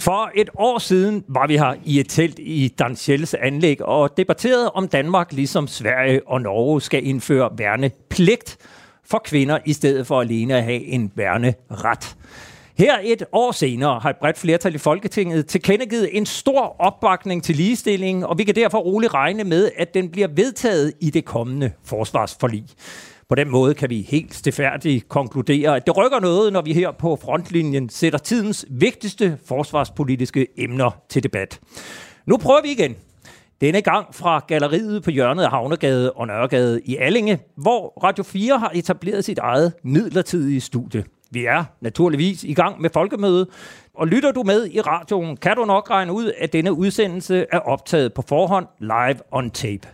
For et år siden var vi her i et telt i Danskjelles anlæg og debatterede, om Danmark ligesom Sverige og Norge skal indføre værnepligt for kvinder, i stedet for alene at have en værneret. Her et år senere har et bredt flertal i Folketinget tilkendegivet en stor opbakning til ligestilling, og vi kan derfor roligt regne med, at den bliver vedtaget i det kommende forsvarsforlig. På den måde kan vi helt stilfærdigt konkludere, at det rykker noget, når vi her på frontlinjen sætter tidens vigtigste forsvarspolitiske emner til debat. Nu prøver vi igen. Denne gang fra galleriet på hjørnet af Havnegade og Nørregade i Allinge, hvor Radio 4 har etableret sit eget midlertidige studie. Vi er naturligvis i gang med folkemøde, og lytter du med i radioen, kan du nok regne ud, at denne udsendelse er optaget på forhånd live on tape.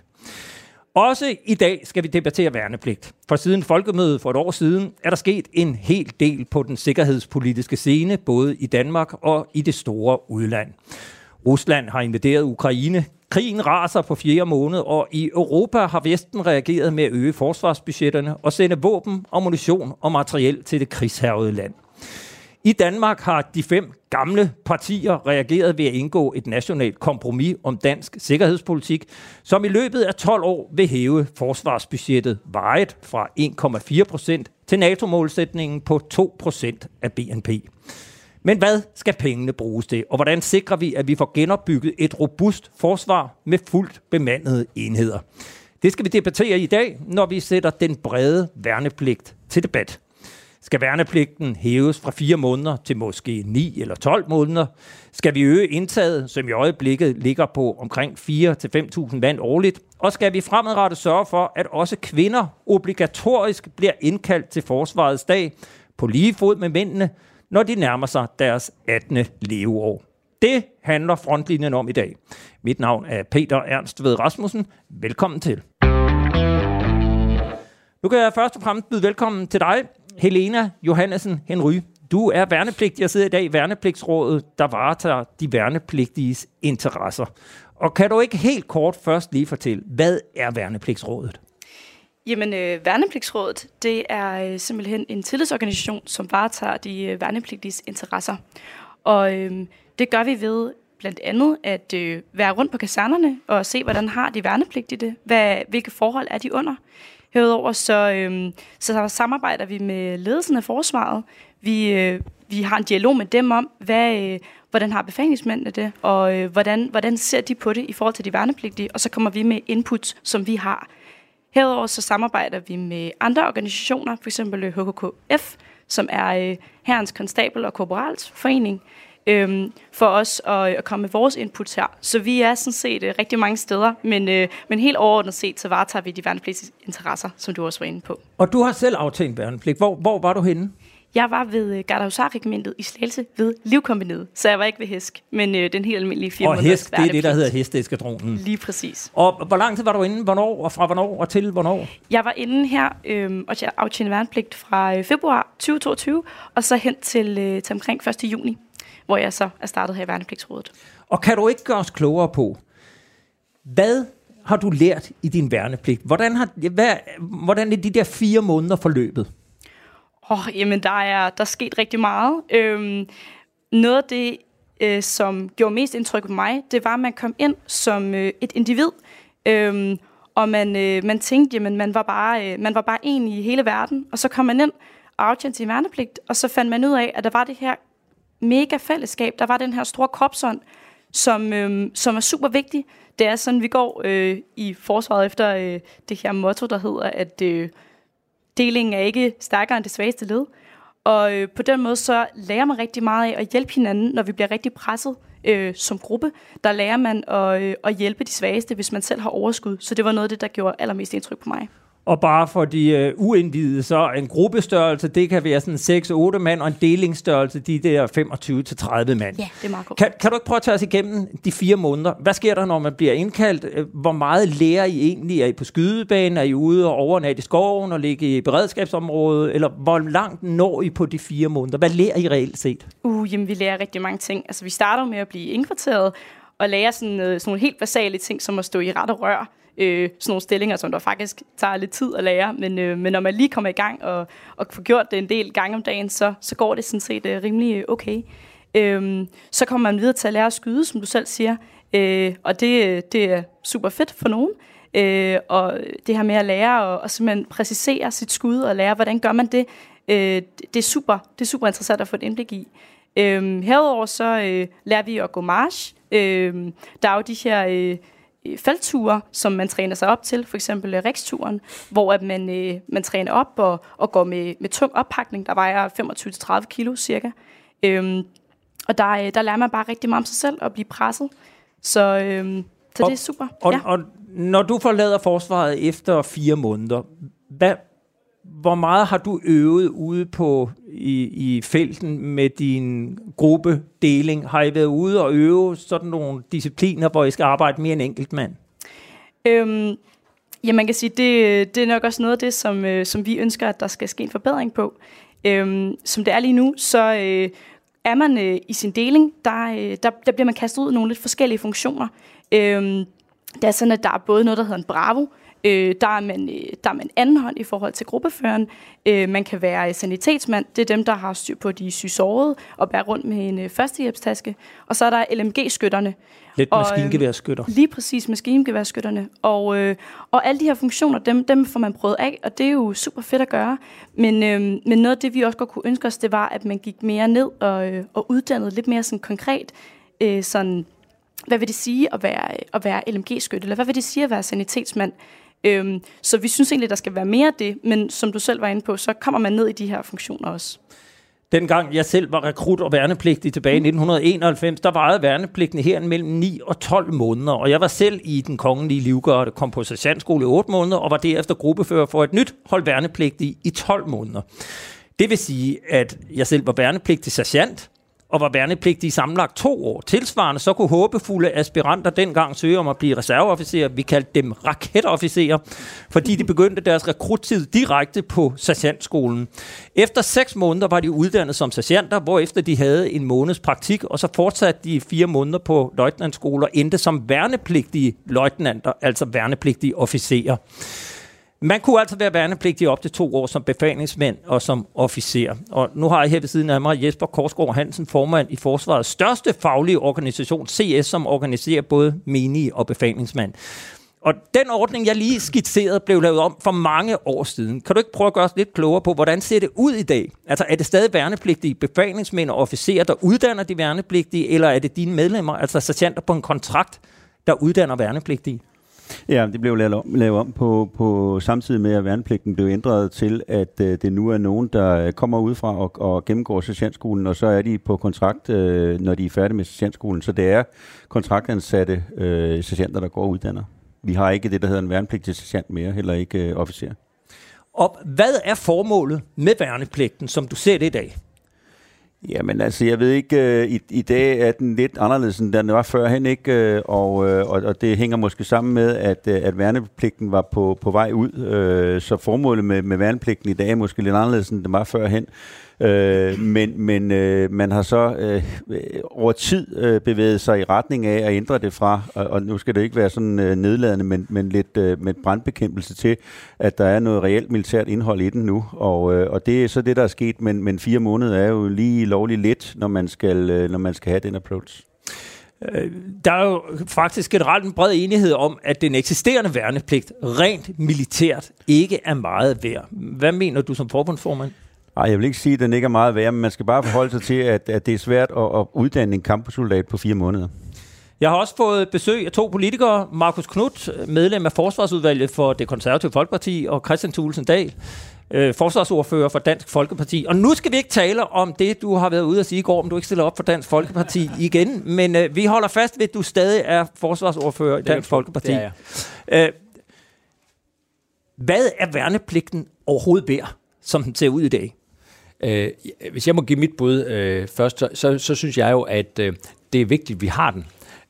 Også i dag skal vi debattere værnepligt. For siden folkemødet for et år siden er der sket en hel del på den sikkerhedspolitiske scene, både i Danmark og i det store udland. Rusland har invaderet Ukraine. Krigen raser på fjerde måned, og i Europa har Vesten reageret med at øge forsvarsbudgetterne og sende våben, ammunition og materiel til det krigshærvede land. I Danmark har de fem gamle partier reageret ved at indgå et nationalt kompromis om dansk sikkerhedspolitik, som i løbet af 12 år vil hæve forsvarsbudgettet vejet fra 1,4 procent til NATO-målsætningen på 2 procent af BNP. Men hvad skal pengene bruges til, og hvordan sikrer vi, at vi får genopbygget et robust forsvar med fuldt bemandede enheder? Det skal vi debattere i dag, når vi sætter den brede værnepligt til debat. Skal værnepligten hæves fra 4 måneder til måske 9 eller 12 måneder? Skal vi øge indtaget, som i øjeblikket ligger på omkring 4-5.000 mand årligt? Og skal vi fremadrettet sørge for, at også kvinder obligatorisk bliver indkaldt til forsvarets dag på lige fod med mændene, når de nærmer sig deres 18. leveår? Det handler frontlinjen om i dag. Mit navn er Peter Ernst Ved Rasmussen. Velkommen til. Nu kan jeg først og fremmest byde velkommen til dig, Helena Johannesen Henry. Du er værnepligtig. Jeg sidder i dag i Værnepligtsrådet, der varetager de værnepligtiges interesser. Og kan du ikke helt kort først lige fortælle, hvad er Værnepligtsrådet? Jamen, øh, Værnepligtsrådet, det er øh, simpelthen en tillidsorganisation, som varetager de øh, værnepligtiges interesser. Og øh, det gør vi ved blandt andet at øh, være rundt på kasernerne og se, hvordan har de værnepligtige det, hvad, hvilke forhold er de under. Herudover så, øh, så samarbejder vi med ledelsen af forsvaret. Vi, øh, vi har en dialog med dem om, hvad, øh, hvordan har befalingsmændene det, og øh, hvordan, hvordan ser de på det i forhold til de værnepligtige, og så kommer vi med input, som vi har. Herudover så samarbejder vi med andre organisationer, f.eks. Øh, HKKF, som er øh, Herrens Konstabel og Korporals Forening, øhm, for os at, at komme med vores input her. Så vi er sådan set øh, rigtig mange steder, men, øh, men helt overordnet set, så varetager vi de værnepligtige interesser, som du også var inde på. Og du har selv aftalt værnepligt. Hvor, hvor var du henne? Jeg var ved øh, Gardahusar-regimentet i Slagelse ved Livkombineret, så jeg var ikke ved Hesk, men øh, den helt almindelige fire Og Hesk, det er det, der hedder Hesteeskadronen. Lige præcis. Og hvor lang tid var du inde? Hvornår? Og fra hvornår og til hvornår? Jeg var inde her øh, og jeg aftjente værnepligt fra øh, februar 2022, og så hen til, øh, til omkring 1. juni hvor jeg så er startet her i Værnepligtsrådet. Og kan du ikke gøre os klogere på, hvad har du lært i din værnepligt? Hvordan, har, hvad, hvordan er de der fire måneder forløbet? Åh, oh, jamen, der er, der er sket rigtig meget. Øhm, noget af det, øh, som gjorde mest indtryk på mig, det var, at man kom ind som øh, et individ, øhm, og man, øh, man tænkte, jamen, man var, bare, øh, man var bare en i hele verden, og så kom man ind og aftjente sin værnepligt, og så fandt man ud af, at der var det her mega fællesskab. Der var den her store kropsånd, som, øh, som er super vigtig. Det er sådan, vi går øh, i forsvaret efter øh, det her motto, der hedder, at øh, delingen er ikke stærkere end det svageste led. Og øh, på den måde så lærer man rigtig meget af at hjælpe hinanden, når vi bliver rigtig presset øh, som gruppe. Der lærer man at, øh, at hjælpe de svageste, hvis man selv har overskud. Så det var noget af det, der gjorde allermest indtryk på mig. Og bare for de uh, uindvidede, så en gruppestørrelse, det kan være sådan 6-8 mand, og en delingsstørrelse, de der 25-30 mand. Ja, det er meget godt. Kan, kan du ikke prøve at tage os igennem de fire måneder? Hvad sker der, når man bliver indkaldt? Hvor meget lærer I egentlig? Er I på skydebanen? Er I ude og overnatte i skoven og ligge i beredskabsområdet? Eller hvor langt når I på de fire måneder? Hvad lærer I reelt set? Uh, jamen, vi lærer rigtig mange ting. Altså, vi starter med at blive indkvarteret, og lære sådan, uh, sådan nogle helt basale ting, som at stå i ret og rør øh, sådan nogle stillinger, som der faktisk tager lidt tid at lære. Men, øh, men når man lige kommer i gang og, og får gjort det en del gange om dagen, så, så går det sådan set øh, rimelig øh, okay. Øh, så kommer man videre til at lære at skyde, som du selv siger, øh, og det, øh, det er super fedt for nogen. Øh, og det her med at lære og, og simpelthen præcisere sit skud og lære, hvordan gør man det, øh, det, er super, det er super interessant at få et indblik i. Øh, herudover så øh, lærer vi at gå march. Øh, der er jo de her øh, feltture, som man træner sig op til, for eksempel øh, riksturen, hvor at man, øh, man træner op og, og går med, med tung oppakning, der vejer 25-30 kilo cirka. Øh, og der, øh, der lærer man bare rigtig meget om sig selv og blive presset. Så, øh, så og, det er super. Og, ja. og når du forlader forsvaret efter fire måneder, hvad, hvor meget har du øvet ude på i, i felten med din gruppedeling? Har I været ude og øve sådan nogle discipliner, hvor I skal arbejde mere end enkelt mand? Øhm, ja, man kan sige, det, det er nok også noget af det, som, øh, som vi ønsker, at der skal ske en forbedring på. Øhm, som det er lige nu, så øh, er man øh, i sin deling, der, øh, der, der bliver man kastet ud i nogle lidt forskellige funktioner. Øhm, det er sådan, at der er både noget, der hedder en bravo, Øh, der, er man, øh, der er man anden hånd i forhold til gruppeføren. Øh, man kan være sanitetsmand. Det er dem, der har styr på de sysårede og bærer rundt med en øh, førstehjælpstaske. Og så er der LMG-skytterne. Lidt og, maskingeværsskytter. Øh, lige præcis, maskingeværsskytterne. Og, øh, og alle de her funktioner, dem, dem får man prøvet af, og det er jo super fedt at gøre. Men, øh, men noget af det, vi også godt kunne ønske os, det var, at man gik mere ned og, øh, og uddannede lidt mere sådan konkret, øh, sådan hvad vil det sige at være, at være LMG-skytte, eller hvad vil det sige at være sanitetsmand? Øhm, så vi synes egentlig, der skal være mere af det, men som du selv var inde på, så kommer man ned i de her funktioner også. Dengang jeg selv var rekrut og værnepligtig tilbage i 1991, der varede værnepligten her mellem 9 og 12 måneder, og jeg var selv i den kongelige livgørde, kom på sergeantskole i 8 måneder, og var derefter gruppefører for et nyt hold værnepligtig i 12 måneder. Det vil sige, at jeg selv var værnepligtig sergeant, og var værnepligtig i sammenlagt to år. Tilsvarende så kunne håbefulde aspiranter dengang søge om at blive reserveofficerer. Vi kaldte dem raketofficerer, fordi de begyndte deres rekruttid direkte på sergeantskolen. Efter seks måneder var de uddannet som sergeanter, hvorefter de havde en måneds praktik, og så fortsatte de fire måneder på løjtnantskoler, endte som værnepligtige løjtnanter, altså værnepligtige officerer. Man kunne altså være værnepligtig op til to år som befalingsmænd og som officer. Og nu har jeg her ved siden af mig Jesper Korsgaard Hansen, formand i Forsvarets største faglige organisation, CS, som organiserer både menige og befalingsmænd. Og den ordning, jeg lige skitserede, blev lavet om for mange år siden. Kan du ikke prøve at gøre os lidt klogere på, hvordan ser det ud i dag? Altså er det stadig værnepligtige befalingsmænd og officerer, der uddanner de værnepligtige, eller er det dine medlemmer, altså sergeanter på en kontrakt, der uddanner værnepligtige? Ja, det blev lavet om, lavet om på, på samtidig med, at værnepligten blev ændret til, at øh, det nu er nogen, der øh, kommer ud fra og, og gennemgår sergeantskolen, og så er de på kontrakt, øh, når de er færdige med sergeantskolen. Så det er kontraktansatte øh, sergeanter, der går og uddanner. Vi har ikke det, der hedder en værnepligtig sergeant mere, heller ikke øh, officer. Og hvad er formålet med værnepligten, som du ser det i dag? Jamen altså, jeg ved ikke, øh, i, i dag er den lidt anderledes, end den var førhen, ikke? Øh, og, øh, og, og det hænger måske sammen med, at, øh, at værnepligten var på, på vej ud, øh, så formålet med, med værnepligten i dag er måske lidt anderledes, end den var førhen. Øh, men men øh, man har så øh, over tid øh, bevæget sig i retning af at ændre det fra, og, og nu skal det ikke være sådan øh, nedladende, men, men lidt øh, med brandbekæmpelse til, at der er noget reelt militært indhold i den nu, og, øh, og det er så det, der er sket, men, men fire måneder er jo lige lovligt lidt, når man skal, øh, når man skal have den approach. Øh, der er jo faktisk generelt en bred enighed om, at den eksisterende værnepligt rent militært ikke er meget værd. Hvad mener du som forbundsformand? Nej, jeg vil ikke sige, at den ikke er meget værd, men man skal bare forholde sig til, at, at det er svært at, at uddanne en kampsoldat på fire måneder. Jeg har også fået besøg af to politikere, Markus Knudt, medlem af Forsvarsudvalget for det konservative Folkeparti, og Christian Thulesen Dahl, øh, forsvarsordfører for Dansk Folkeparti. Og nu skal vi ikke tale om det, du har været ude at sige i går, om du ikke stiller op for Dansk Folkeparti igen, men øh, vi holder fast ved, at du stadig er forsvarsordfører i Dansk Folkeparti. Det er øh, hvad er værnepligten overhovedet værd, som den ser ud i dag? Øh, hvis jeg må give mit bud øh, først, så, så, så synes jeg jo, at øh, det er vigtigt, at vi har den.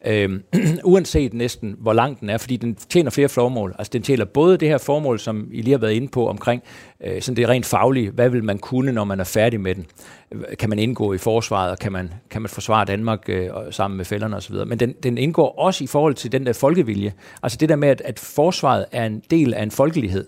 Øh, uanset næsten, hvor lang den er, fordi den tjener flere formål. Altså den tjener både det her formål, som I lige har været inde på omkring, øh, sådan det er rent faglige, hvad vil man kunne, når man er færdig med den? Kan man indgå i forsvaret, og kan man, kan man forsvare Danmark øh, sammen med fælderne osv.? Men den, den indgår også i forhold til den der folkevilje. Altså det der med, at, at forsvaret er en del af en folkelighed.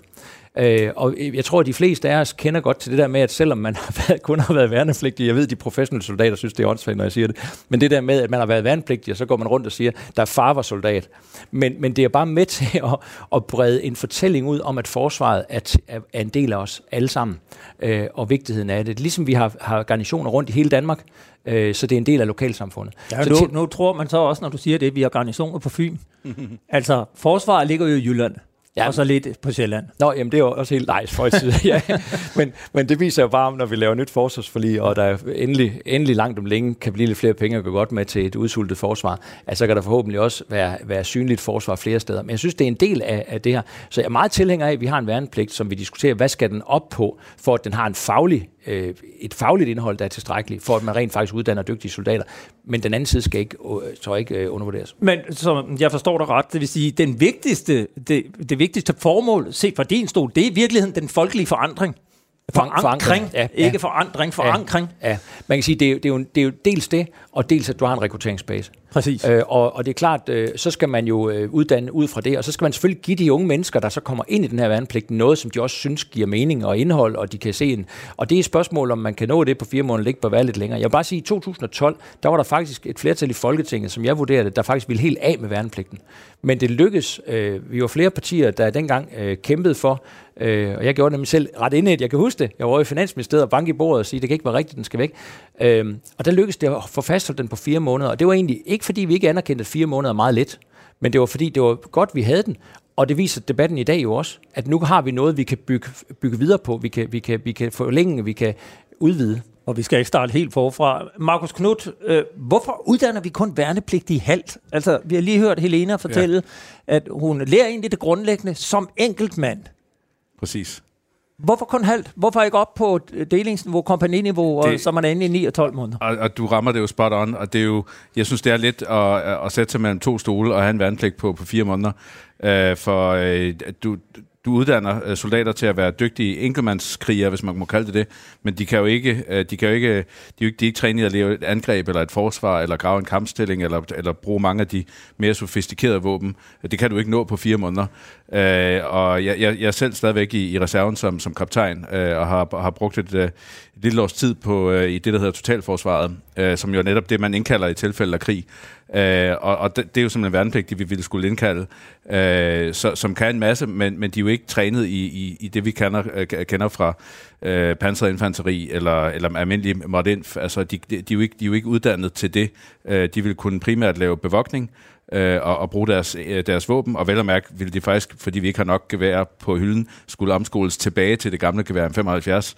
Øh, og jeg tror, at de fleste af os kender godt til det der med, at selvom man har været, kun har været værnepligtig, jeg ved, at de professionelle soldater synes, det er åndssvagt, når jeg siger det, men det der med, at man har været værnepligtig, og så går man rundt og siger, der er far var soldat. Men, men det er bare med til at, at brede en fortælling ud om, at forsvaret er, er en del af os alle sammen, øh, og vigtigheden af det. Ligesom vi har, har garnitioner rundt i hele Danmark, øh, så det er en del af lokalsamfundet. Ja, så nu, nu tror man så også, når du siger det, vi har garnisoner på Fyn. altså, forsvaret ligger jo i Jylland. Ja. Og så lidt på Sjælland. Nå, jamen det er jo også helt nice for ja. men, men det viser jo bare, når vi laver nyt forsvarsforlig, og der endelig, endelig langt om længe kan blive lidt flere penge at gå godt med til et udsultet forsvar, at så kan der forhåbentlig også være, være synligt forsvar flere steder. Men jeg synes, det er en del af, af det her. Så jeg er meget tilhænger af, at vi har en værnepligt, som vi diskuterer, hvad skal den op på, for at den har en faglig øh, et fagligt indhold, der er tilstrækkeligt, for at man rent faktisk uddanner dygtige soldater. Men den anden side skal ikke, øh, så ikke øh, undervurderes. Men som jeg forstår dig ret, det vil sige, den vigtigste, det, det vigtigste formål, set fra din stol, det er i virkeligheden den folkelige forandring. Forankring, forankring. Ja, ikke ja. forandring, forankring. Ja, ja. Man kan sige, det er, det, er jo, det er jo dels det, og dels at du har en rekrutteringsbase. Præcis. Øh, og, og det er klart, øh, så skal man jo øh, uddanne ud fra det, og så skal man selvfølgelig give de unge mennesker, der så kommer ind i den her værnepligt, noget, som de også synes giver mening og indhold, og de kan se en. Og det er et spørgsmål, om man kan nå det på fire måneder, eller ikke bør være lidt længere. Jeg vil bare sige, at i 2012, der var der faktisk et flertal i Folketinget, som jeg vurderede, der faktisk ville helt af med værnepligten. Men det lykkedes. Øh, vi var flere partier, der dengang øh, kæmpede for, øh, og jeg gjorde nemlig selv ret inde, at jeg kan huske det. Jeg var i Finansministeriet og banke i bordet og sige, det kan ikke være rigtigt, den skal væk. Øh, og der lykkedes det at få fastholdt den på fire måneder, og det var egentlig ikke fordi, vi ikke anerkendte, at fire måneder er meget let, men det var fordi, det var godt, vi havde den, og det viser debatten i dag jo også, at nu har vi noget, vi kan bygge, bygge videre på, vi kan, vi, kan, vi kan forlænge, vi kan udvide. Og vi skal ikke starte helt forfra. Markus Knudt, øh, hvorfor uddanner vi kun værnepligtige halvt? Altså, vi har lige hørt Helena fortælle, ja. at hun lærer egentlig det grundlæggende som enkeltmand. Præcis. Hvorfor kun halvt? Hvorfor ikke op på delingsniveau, kompagniniveau, det, så man er inde i 9 og 12 måneder? Og, og du rammer det jo spot on, og det er jo, jeg synes, det er lidt at, at sætte sig mellem to stole og have en værnepligt på, på fire måneder. Uh, for uh, du, du uddanner øh, soldater til at være dygtige enkeltmandskrigere, hvis man må kalde det det, men de kan jo ikke, øh, de kan jo ikke, de er jo ikke, de er ikke trænet at leve et angreb eller et forsvar, eller grave en kampstilling, eller, eller bruge mange af de mere sofistikerede våben. Det kan du ikke nå på fire måneder. Øh, og jeg, jeg, jeg er selv stadigvæk i, i reserven som, som kaptajn, øh, og har, har brugt et, øh, et lille års tid på, øh, i det, der hedder totalforsvaret, som jo er netop det, man indkalder i tilfælde af krig. Øh, og og det, det er jo simpelthen værnepligtige, vi ville skulle indkalde, øh, så, som kan en masse, men, men de er jo ikke trænet i, i, i det, vi kender, øh, kender fra øh, panseret eller, eller almindelig modinf. Altså, de, de, de, er jo ikke, de er jo ikke uddannet til det. Øh, de vil kunne primært lave bevogtning, øh, og, og bruge deres, øh, deres våben, og vel og mærke ville de faktisk, fordi vi ikke har nok gevær på hylden, skulle omskoles tilbage til det gamle gevær 75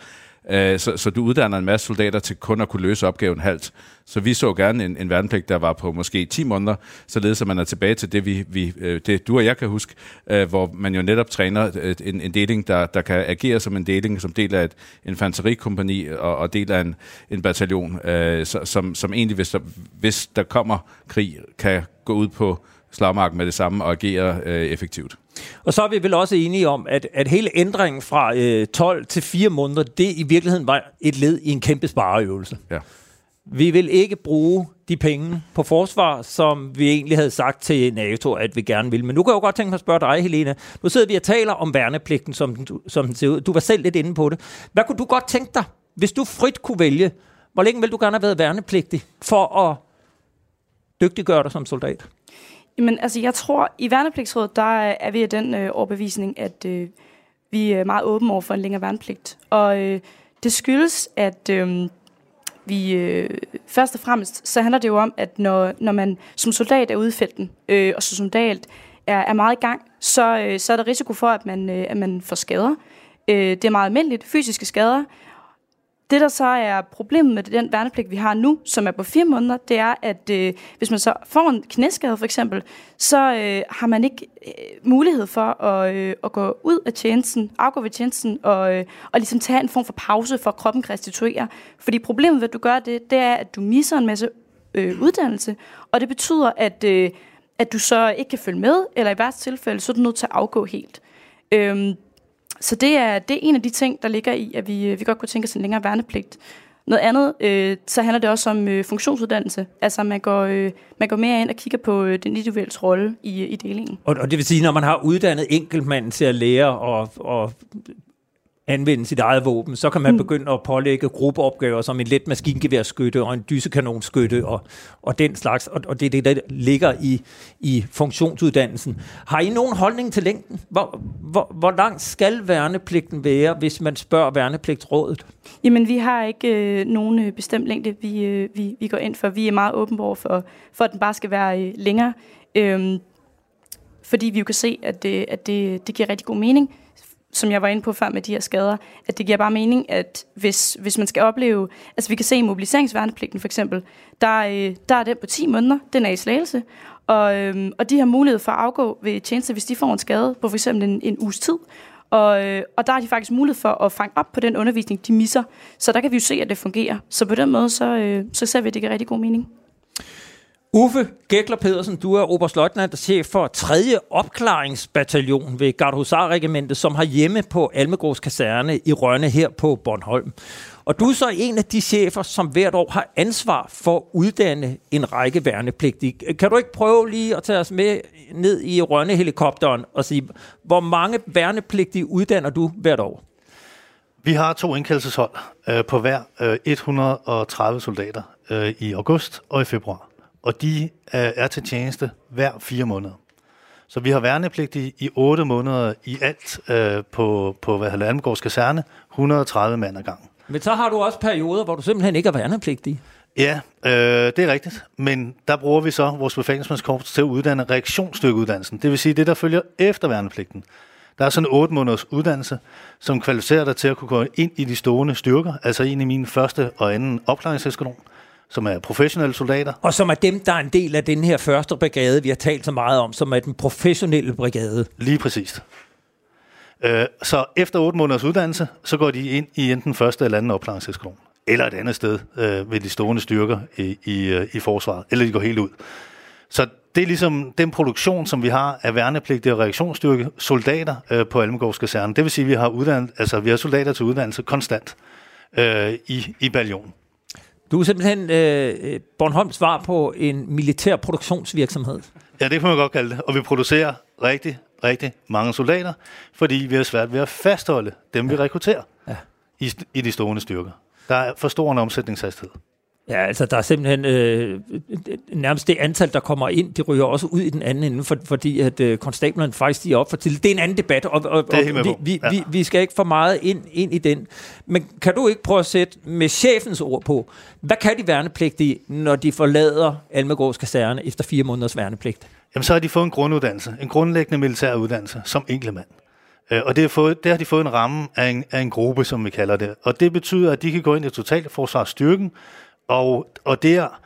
Øh, så, så du uddanner en masse soldater til kun at kunne løse opgaven halvt. Så vi så gerne en, en værnepligt, der var på måske 10 måneder, således at man er tilbage til det, vi, vi, øh, det du og jeg kan huske, øh, hvor man jo netop træner øh, en, en deling, der, der kan agere som en deling, som del af et infanterikompani og, og del af en, en bataljon, øh, som, som egentlig, hvis der, hvis der kommer krig, kan gå ud på slagmarken med det samme og agere øh, effektivt. Og så er vi vel også enige om, at, at hele ændringen fra øh, 12 til 4 måneder, det i virkeligheden var et led i en kæmpe spareøvelse. Ja. Vi vil ikke bruge de penge på forsvar, som vi egentlig havde sagt til NATO, at vi gerne vil. Men nu kan jeg jo godt tænke mig at spørge dig, Helena. Nu sidder vi og taler om værnepligten, som den, som den ser ud. Du var selv lidt inde på det. Hvad kunne du godt tænke dig, hvis du frit kunne vælge? Hvor længe vil du gerne have været værnepligtig for at dygtiggøre dig som soldat? Jamen, altså, jeg tror, i værnepligtsrådet, der øh, er vi af den øh, overbevisning, at øh, vi er meget åbne over for en længere værnepligt. Og øh, det skyldes, at øh, vi øh, først og fremmest, så handler det jo om, at når, når man som soldat er ude i felten, øh, og som soldat er, er meget i gang, så, øh, så er der risiko for, at man, øh, at man får skader. Øh, det er meget almindeligt, fysiske skader, det, der så er problemet med den værnepligt, vi har nu, som er på fire måneder, det er, at øh, hvis man så får en knæskade for eksempel, så øh, har man ikke øh, mulighed for at, øh, at gå ud af tjenesten, afgå ved tjenesten, og, øh, og ligesom tage en form for pause, for at kroppen kan restituere. Fordi problemet ved, at du gør det, det er, at du misser en masse øh, uddannelse, og det betyder, at, øh, at du så ikke kan følge med, eller i værste tilfælde, så er du nødt til at afgå helt. Øh, så det er, det er en af de ting, der ligger i, at vi, øh, vi godt kunne tænke os en længere værnepligt. Noget andet, øh, så handler det også om øh, funktionsuddannelse. Altså man går, øh, man går mere ind og kigger på øh, den individuelle rolle i, i delingen. Og, og det vil sige, når man har uddannet enkeltmanden til at lære og, og anvende sit eget våben, så kan man mm. begynde at pålægge gruppeopgaver som en let maskingeværskytte og en dysekanonskytte og, og den slags, og, og det er det, der ligger i, i funktionsuddannelsen. Har I nogen holdning til længden? Hvor, hvor, hvor langt skal værnepligten være, hvis man spørger værnepligtsrådet? Jamen, vi har ikke øh, nogen øh, bestemt længde, vi, øh, vi, vi går ind for. Vi er meget åbne over for, for at den bare skal være øh, længere. Øhm, fordi vi jo kan se, at, det, at det, det giver rigtig god mening som jeg var inde på før med de her skader, at det giver bare mening, at hvis, hvis man skal opleve, altså vi kan se i mobiliseringsværnepligten for eksempel, der, øh, der er den på 10 måneder, den er i slagelse, og, øhm, og de har mulighed for at afgå ved tjeneste, hvis de får en skade på for eksempel en, en uges tid, og, øh, og der har de faktisk mulighed for at fange op på den undervisning, de misser. Så der kan vi jo se, at det fungerer. Så på den måde, så, øh, så ser vi, at det giver rigtig god mening. Uffe Gekler Pedersen, du er oberstløjtnant og chef for 3. opklaringsbataljon ved Gardhusarregimentet, som har hjemme på Almegårds kaserne i Rønne her på Bornholm. Og du er så en af de chefer, som hvert år har ansvar for at uddanne en række værnepligtige. Kan du ikke prøve lige at tage os med ned i Rønne-helikopteren og sige, hvor mange værnepligtige uddanner du hvert år? Vi har to indkaldelseshold øh, på hver øh, 130 soldater øh, i august og i februar og de er, er til tjeneste hver fire måneder. Så vi har værnepligtige i otte måneder i alt øh, på, på hvad kaserne, 130 mand ad gangen. Men så har du også perioder, hvor du simpelthen ikke er værnepligtig. Ja, øh, det er rigtigt. Men der bruger vi så vores befalingsmandskorps til at uddanne reaktionsstykkeuddannelsen. Det vil sige det, der følger efter værnepligten. Der er sådan en 8 måneders uddannelse, som kvalificerer dig til at kunne gå ind i de stående styrker, altså en i min første og anden opklaringseskadron som er professionelle soldater. Og som er dem, der er en del af den her første brigade, vi har talt så meget om, som er den professionelle brigade. Lige præcis. Øh, så efter otte måneders uddannelse, så går de ind i enten første eller anden opklaringseskadron, eller et andet sted øh, ved de stående styrker i, i, øh, i forsvaret, eller de går helt ud. Så det er ligesom den produktion, som vi har af værnepligtige og reaktionsstyrke soldater øh, på Almegårds kaserne. Det vil sige, at vi har, uddannet, altså, vi har soldater til uddannelse konstant øh, i, i ballon. Du er simpelthen øh, Bornholms svar på en militær produktionsvirksomhed. Ja, det kan man godt kalde det. Og vi producerer rigtig, rigtig mange soldater, fordi vi har svært ved at fastholde dem, ja. vi rekrutterer ja. i, i de stående styrker. Der er for stor en omsætningshastighed. Ja, altså der er simpelthen øh, nærmest det antal, der kommer ind, det ryger også ud i den anden ende, for, fordi at øh, konstablerne faktisk stiger op for til. Det er en anden debat, og, og, og vi, vi, ja. vi, vi skal ikke for meget ind, ind i den. Men kan du ikke prøve at sætte med chefens ord på, hvad kan de værnepligtige, når de forlader Almegårds kaserne efter fire måneders værnepligt? Jamen så har de fået en grunduddannelse, en grundlæggende militær uddannelse som enkeltmand. Øh, og det, har fået, det har de fået en ramme af en, af en gruppe, som vi kalder det. Og det betyder, at de kan gå ind i totalforsvarsstyrken, og, og der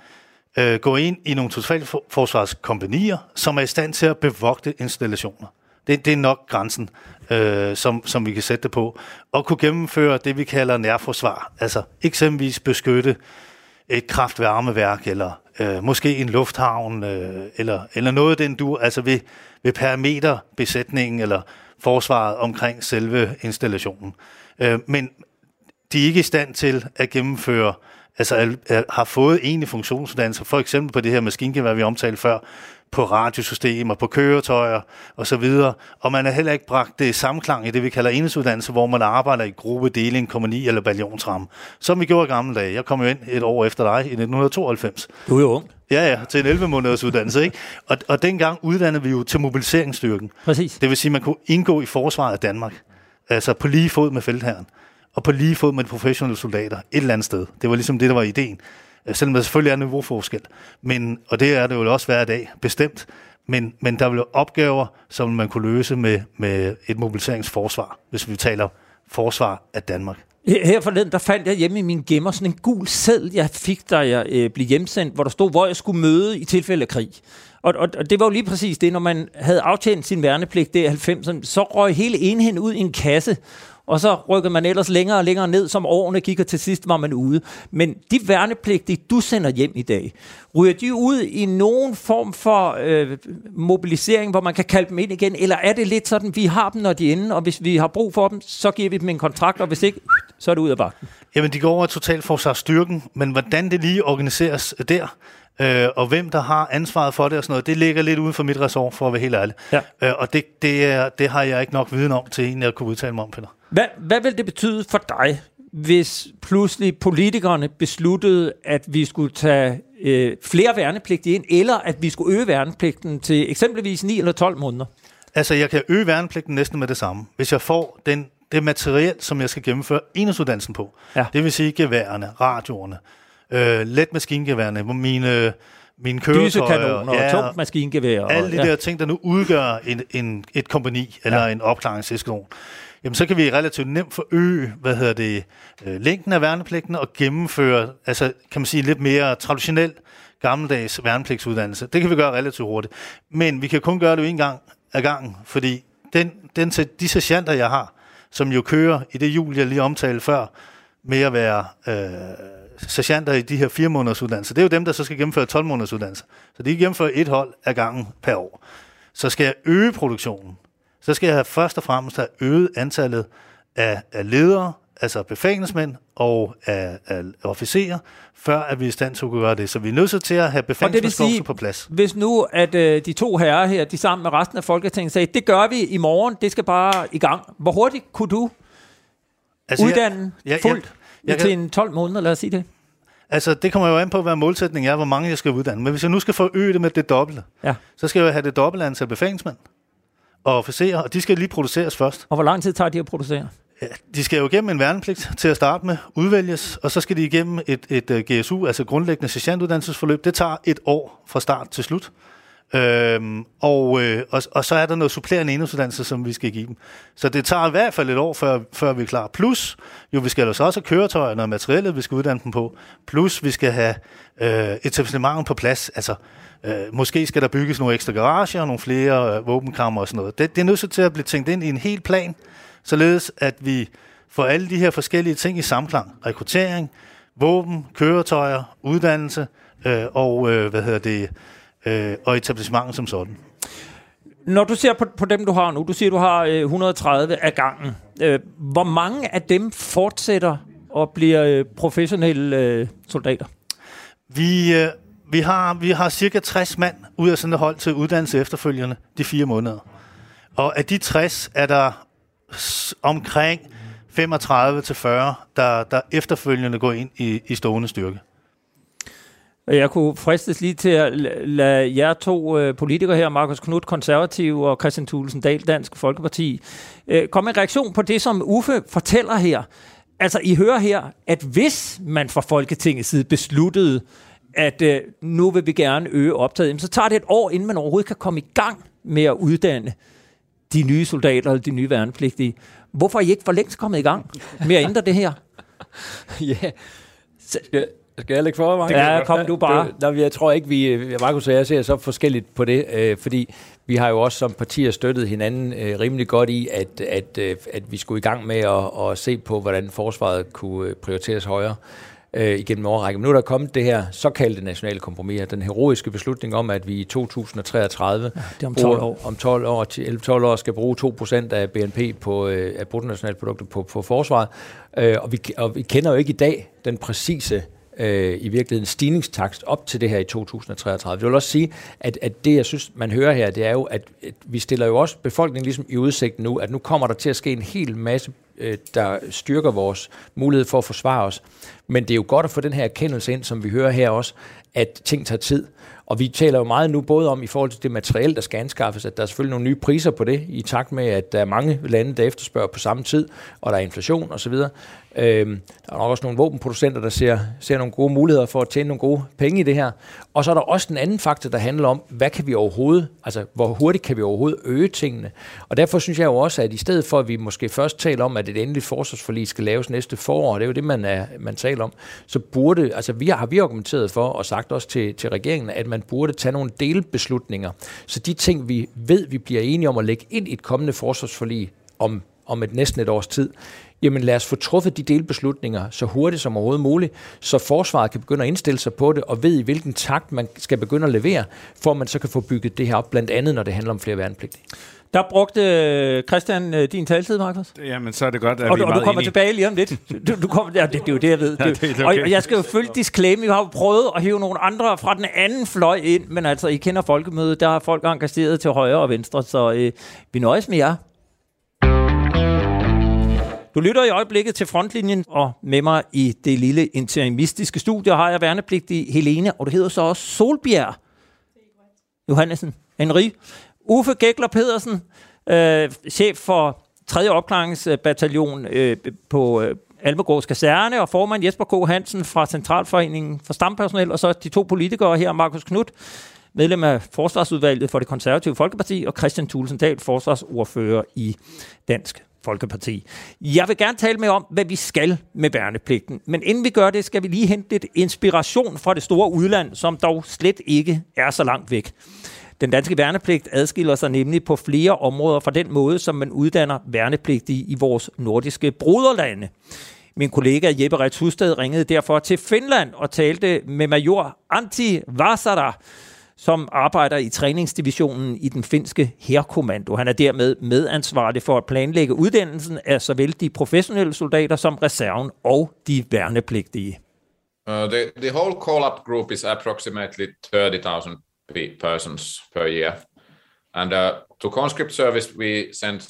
øh, gå ind i nogle totalforsvarskompanier, som er i stand til at bevogte installationer. Det, det er nok grænsen, øh, som, som vi kan sætte det på. Og kunne gennemføre det, vi kalder nærforsvar. Altså eksempelvis beskytte et kraftværmeværk, eller øh, måske en lufthavn, øh, eller, eller noget den du, altså ved, ved parameterbesætningen, eller forsvaret omkring selve installationen. Øh, men de er ikke i stand til at gennemføre øh, altså har fået egentlig funktionsuddannelse, for eksempel på det her maskingevær, vi omtalte før, på radiosystemer, på køretøjer og så videre. Og man har heller ikke bragt det samklang i det, vi kalder enhedsuddannelse, hvor man arbejder i gruppe, deling, kompani eller baljonsram. Som vi gjorde i gamle dage. Jeg kom jo ind et år efter dig i 1992. Du er jo ung. Ja, ja, til en 11 måneders uddannelse. Ikke? Og, og dengang uddannede vi jo til mobiliseringsstyrken. Præcis. Det vil sige, at man kunne indgå i forsvaret af Danmark. Altså på lige fod med feltherren og på lige fod med de professionelle soldater et eller andet sted. Det var ligesom det, der var ideen. Øh, selvom der selvfølgelig er niveauforskel. Men, og det er det jo også hver dag, bestemt. Men, men der vil opgaver, som man kunne løse med, med et mobiliseringsforsvar, hvis vi taler forsvar af Danmark. Her forleden, der fandt jeg hjemme i min gemmer sådan en gul seddel, jeg fik, da jeg øh, blev hjemsendt, hvor der stod, hvor jeg skulle møde i tilfælde af krig. Og, og, og det var jo lige præcis det, når man havde aftjent sin værnepligt, det er 90'erne, så røg hele enheden ud i en kasse, og så rykkede man ellers længere og længere ned, som årene gik, og til sidst var man ude. Men de værnepligtige, du sender hjem i dag, ryger de ud i nogen form for øh, mobilisering, hvor man kan kalde dem ind igen, eller er det lidt sådan, vi har dem, når de er inde, og hvis vi har brug for dem, så giver vi dem en kontrakt, og hvis ikke, så er det ud af vagten. Jamen, de går over totalforsvarsstyrken, men hvordan det lige organiseres der, øh, og hvem der har ansvaret for det og sådan noget, det ligger lidt uden for mit ressort, for at være helt ærlig. Ja. Øh, og det, det, er, det har jeg ikke nok viden om til en, jeg kunne udtale mig om, Peter. Hvad, hvad vil det betyde for dig, hvis pludselig politikerne besluttede, at vi skulle tage øh, flere værnepligtige ind, eller at vi skulle øge værnepligten til eksempelvis 9 eller 12 måneder? Altså, jeg kan øge værnepligten næsten med det samme, hvis jeg får den, det materiel, som jeg skal gennemføre enhedsuddannelsen på. Ja. Det vil sige geværerne, radioerne, øh, let maskingeværerne, mine, mine køretøjer. Dysekanoner og tungt maskingevær. og- alle de ja. der ting, der nu udgør en, en, et kompani eller Ja. ja. en opklaringseskadron, jamen så kan vi relativt nemt forøge, hvad hedder det, øh, længden af værnepligten og gennemføre, altså kan man sige, lidt mere traditionel gammeldags værnepligtsuddannelse. Det kan vi gøre relativt hurtigt. Men vi kan kun gøre det en gang ad gangen, fordi den, den, de sergeanter, jeg har, som jo kører i det jul, jeg lige omtalte før, med at være øh, sergeanter i de her fire måneders uddannelse. Det er jo dem, der så skal gennemføre 12 måneders uddannelse. Så de gennemfører et hold ad gangen per år. Så skal jeg øge produktionen. Så skal jeg have først og fremmest have øget antallet af, af ledere, altså befalingsmænd og af, af officerer, før at vi er i stand til at gøre det. Så vi er nødt til at have befalingsmændskorpset på plads. hvis nu at øh, de to herrer her, de sammen med resten af Folketinget sagde, det gør vi i morgen, det skal bare i gang. Hvor hurtigt kunne du Altså, uddanne jeg- jeg- fuldt jeg til kan- en 12 måneder, lad os sige det? Altså, det kommer jo an på, hvad målsætningen er, hvor mange jeg skal uddanne. Men hvis jeg nu skal forøge det med det dobbelte, Ja. så skal jeg have det dobbelte antal befalingsmænd og officerer, og de skal lige produceres først. Og hvor lang tid tager de at producere? Ja, De skal jo igennem en værnepligt til at starte med, udvælges, og så skal de igennem et, et, uh, GSU, altså grundlæggende sergeantuddannelsesforløb. Det tager et år fra start til slut. Øhm, og, øh, og, og så er der noget supplerende enhedsuddannelse, som vi skal give dem. Så det tager i hvert fald et år, før, før vi er klar. Plus, jo, vi skal altså så også have køretøjerne og materialet, vi skal uddanne dem på. Plus, vi skal have øh, etablissementen på plads. Altså, øh, måske skal der bygges nogle ekstra garager og nogle flere øh, våbenkammer og sådan noget. Det, det er nødt til at blive tænkt ind i en hel plan, således at vi får alle de her forskellige ting i samklang. Rekruttering, våben, køretøjer, uddannelse øh, og, øh, hvad hedder det, øh, og etablissementen som sådan. Når du ser på, på dem, du har nu, du siger, du har øh, 130 af gangen. Øh, hvor mange af dem fortsætter og bliver øh, professionelle øh, soldater? Vi, øh, vi, har, vi har cirka 60 mand ud af sådan et hold til uddannelse efterfølgende de fire måneder. Og af de 60 er der omkring 35 til 40, der, der efterfølgende går ind i, i stående styrke. Jeg kunne fristes lige til at la- lade jer to øh, politikere her, Markus Knudt, konservativ, og Christian Thulesen Dahl, Dansk Folkeparti, øh, komme en reaktion på det, som Uffe fortæller her. Altså, I hører her, at hvis man fra Folketingets side besluttede, at øh, nu vil vi gerne øge optaget, så tager det et år, inden man overhovedet kan komme i gang med at uddanne de nye soldater eller de nye værnepligtige. Hvorfor er I ikke for længst kommet i gang med at ændre det her? ja. Skal, skal jeg lægge for, Markus? Ja, kom du bare. Det, nej, jeg tror ikke, vi, Markus og jeg ser så forskelligt på det, øh, fordi vi har jo også som partier støttet hinanden øh, rimelig godt i, at, at, øh, at vi skulle i gang med at, at se på, hvordan forsvaret kunne øh, prioriteres højere øh, igennem årrække. Men nu er der kommet det her såkaldte nationale kompromis, den heroiske beslutning om, at vi i 2033 det er om 12 bruger- år. om 12 år, til 11-12 år skal bruge 2% af BNP på, øh, af bruttonationalproduktet på, på forsvaret. Øh, og, vi, og vi kender jo ikke i dag den præcise øh, i virkeligheden stigningstakst op til det her i 2033. Det vil også sige, at, at det, jeg synes, man hører her, det er jo, at, at vi stiller jo også befolkningen ligesom i udsigt nu, at nu kommer der til at ske en hel masse, øh, der styrker vores mulighed for at forsvare os. Men det er jo godt at få den her erkendelse ind, som vi hører her også, at ting tager tid. Og vi taler jo meget nu både om i forhold til det materiel, der skal anskaffes, at der er selvfølgelig nogle nye priser på det, i takt med, at der er mange lande, der efterspørger på samme tid, og der er inflation osv. Øhm, der er nok også nogle våbenproducenter, der ser, ser nogle gode muligheder for at tjene nogle gode penge i det her. Og så er der også den anden faktor, der handler om, hvad kan vi overhovedet, altså hvor hurtigt kan vi overhovedet øge tingene. Og derfor synes jeg jo også, at i stedet for, at vi måske først taler om, at et endeligt forsvarsforlig skal laves næste forår, det er jo det, man, er, man taler om, så burde, altså vi har, har vi argumenteret for, og sagt også til, til regeringen, at man burde tage nogle delbeslutninger. Så de ting, vi ved, vi bliver enige om at lægge ind i et kommende forsvarsforlig om, om et næsten et års tid, jamen lad os få truffet de delbeslutninger så hurtigt som overhovedet muligt, så forsvaret kan begynde at indstille sig på det, og ved i hvilken takt man skal begynde at levere, for at man så kan få bygget det her op, blandt andet når det handler om flere værnepligtige. Der brugte øh, Christian øh, din taletid, Markus. Jamen, så er det godt, at Og, vi er du, og du kommer enige. tilbage lige om lidt. Du, du kommer, ja, det, det er jo det, jeg ved. Ja, Det, det er og, okay. og jeg skal jo følge disclaimer. Vi har jo prøvet at hive nogle andre fra den anden fløj ind, men altså, I kender folkemødet. Der har folk engageret til højre og venstre, så øh, vi nøjes med jer. Du lytter i øjeblikket til frontlinjen, og med mig i det lille interimistiske studie har jeg værnepligtig Helene, og du hedder så også Solbjerg. Johannesen. Henri. Uffe Gækler Pedersen, øh, chef for 3. opklaringsbataljon øh, på øh, Almegårds Kaserne, og formand Jesper K. Hansen fra Centralforeningen for Stampersonel, og så de to politikere her, Markus Knudt, medlem af Forsvarsudvalget for det konservative Folkeparti, og Christian Thulesen Dahl, forsvarsordfører i Dansk Folkeparti. Jeg vil gerne tale med om, hvad vi skal med værnepligten. Men inden vi gør det, skal vi lige hente lidt inspiration fra det store udland, som dog slet ikke er så langt væk. Den danske værnepligt adskiller sig nemlig på flere områder fra den måde, som man uddanner værnepligtige i vores nordiske broderlande. Min kollega Jeppe Rets Husted ringede derfor til Finland og talte med major Antti Vasara, som arbejder i træningsdivisionen i den finske herkommando. Han er dermed medansvarlig for at planlægge uddannelsen af såvel de professionelle soldater som reserven og de værnepligtige. Uh, the, the whole call-up group is approximately 30,000 persons per year. And uh, to conscript service, we sent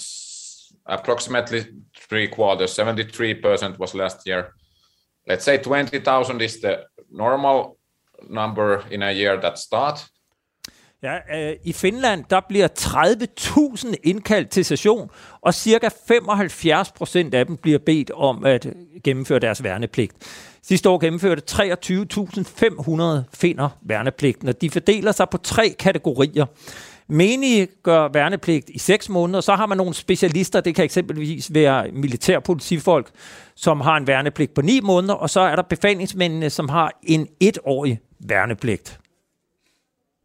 approximately three quarters, 73% was last year. Let's say 20,000 is the normal number in a year that start. Ja, øh, I Finland der bliver 30.000 indkaldt til session, og cirka 75 procent af dem bliver bedt om at gennemføre deres værnepligt. Sidste år gennemførte 23.500 finder værnepligten, og de fordeler sig på tre kategorier. Menige gør værnepligt i 6 måneder, så har man nogle specialister, det kan eksempelvis være militærpolitifolk, som har en værnepligt på 9 måneder, og så er der befalingsmændene, som har en etårig værnepligt.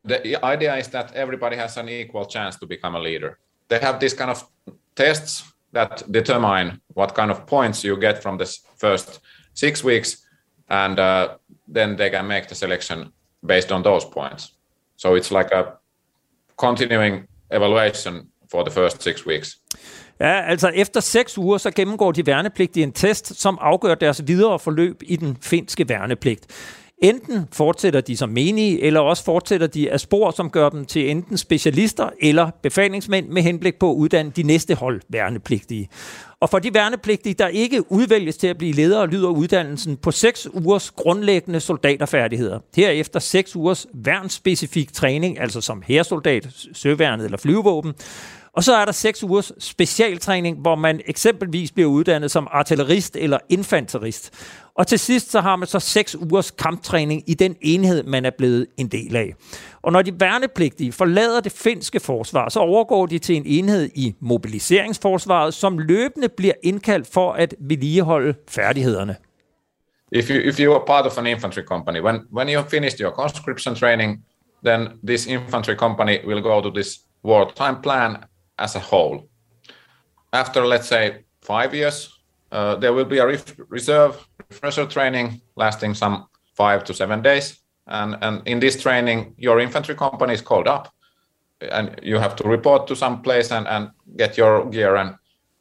The idea is that everybody has an equal chance to become a leader. They have this kind of tests that determine what kind of points you get from the first six weeks, and uh, then they can make the selection based on those points. So it's like a continuing evaluation for the first six weeks. Ja, altså efter seks uger, så gennemgår de værnepligtige en test, som afgør deres videre forløb i den finske værnepligt. Enten fortsætter de som menige, eller også fortsætter de af spor, som gør dem til enten specialister eller befalingsmænd med henblik på at uddanne de næste hold værnepligtige. Og for de værnepligtige, der ikke udvælges til at blive ledere, lyder uddannelsen på 6 ugers grundlæggende soldaterfærdigheder. Herefter 6 ugers værnsspecifik træning, altså som hersoldat, søværnet eller flyvevåben. Og så er der 6 ugers specialtræning, hvor man eksempelvis bliver uddannet som artillerist eller infanterist. Og til sidst så har man så 6 ugers kamptræning i den enhed, man er blevet en del af. Og når de værnepligtige forlader det finske forsvar, så overgår de til en enhed i mobiliseringsforsvaret, som løbende bliver indkaldt for at vedligeholde færdighederne. If you if you are part of an infantry company, when when you have finished your conscription training, then this infantry company will go to this wartime plan as a whole. After let's say five years, uh, there will be a reserve refresher training lasting some five to seven days, and and in this training, your infantry company is called up, and you have to report to some place and and get your gear and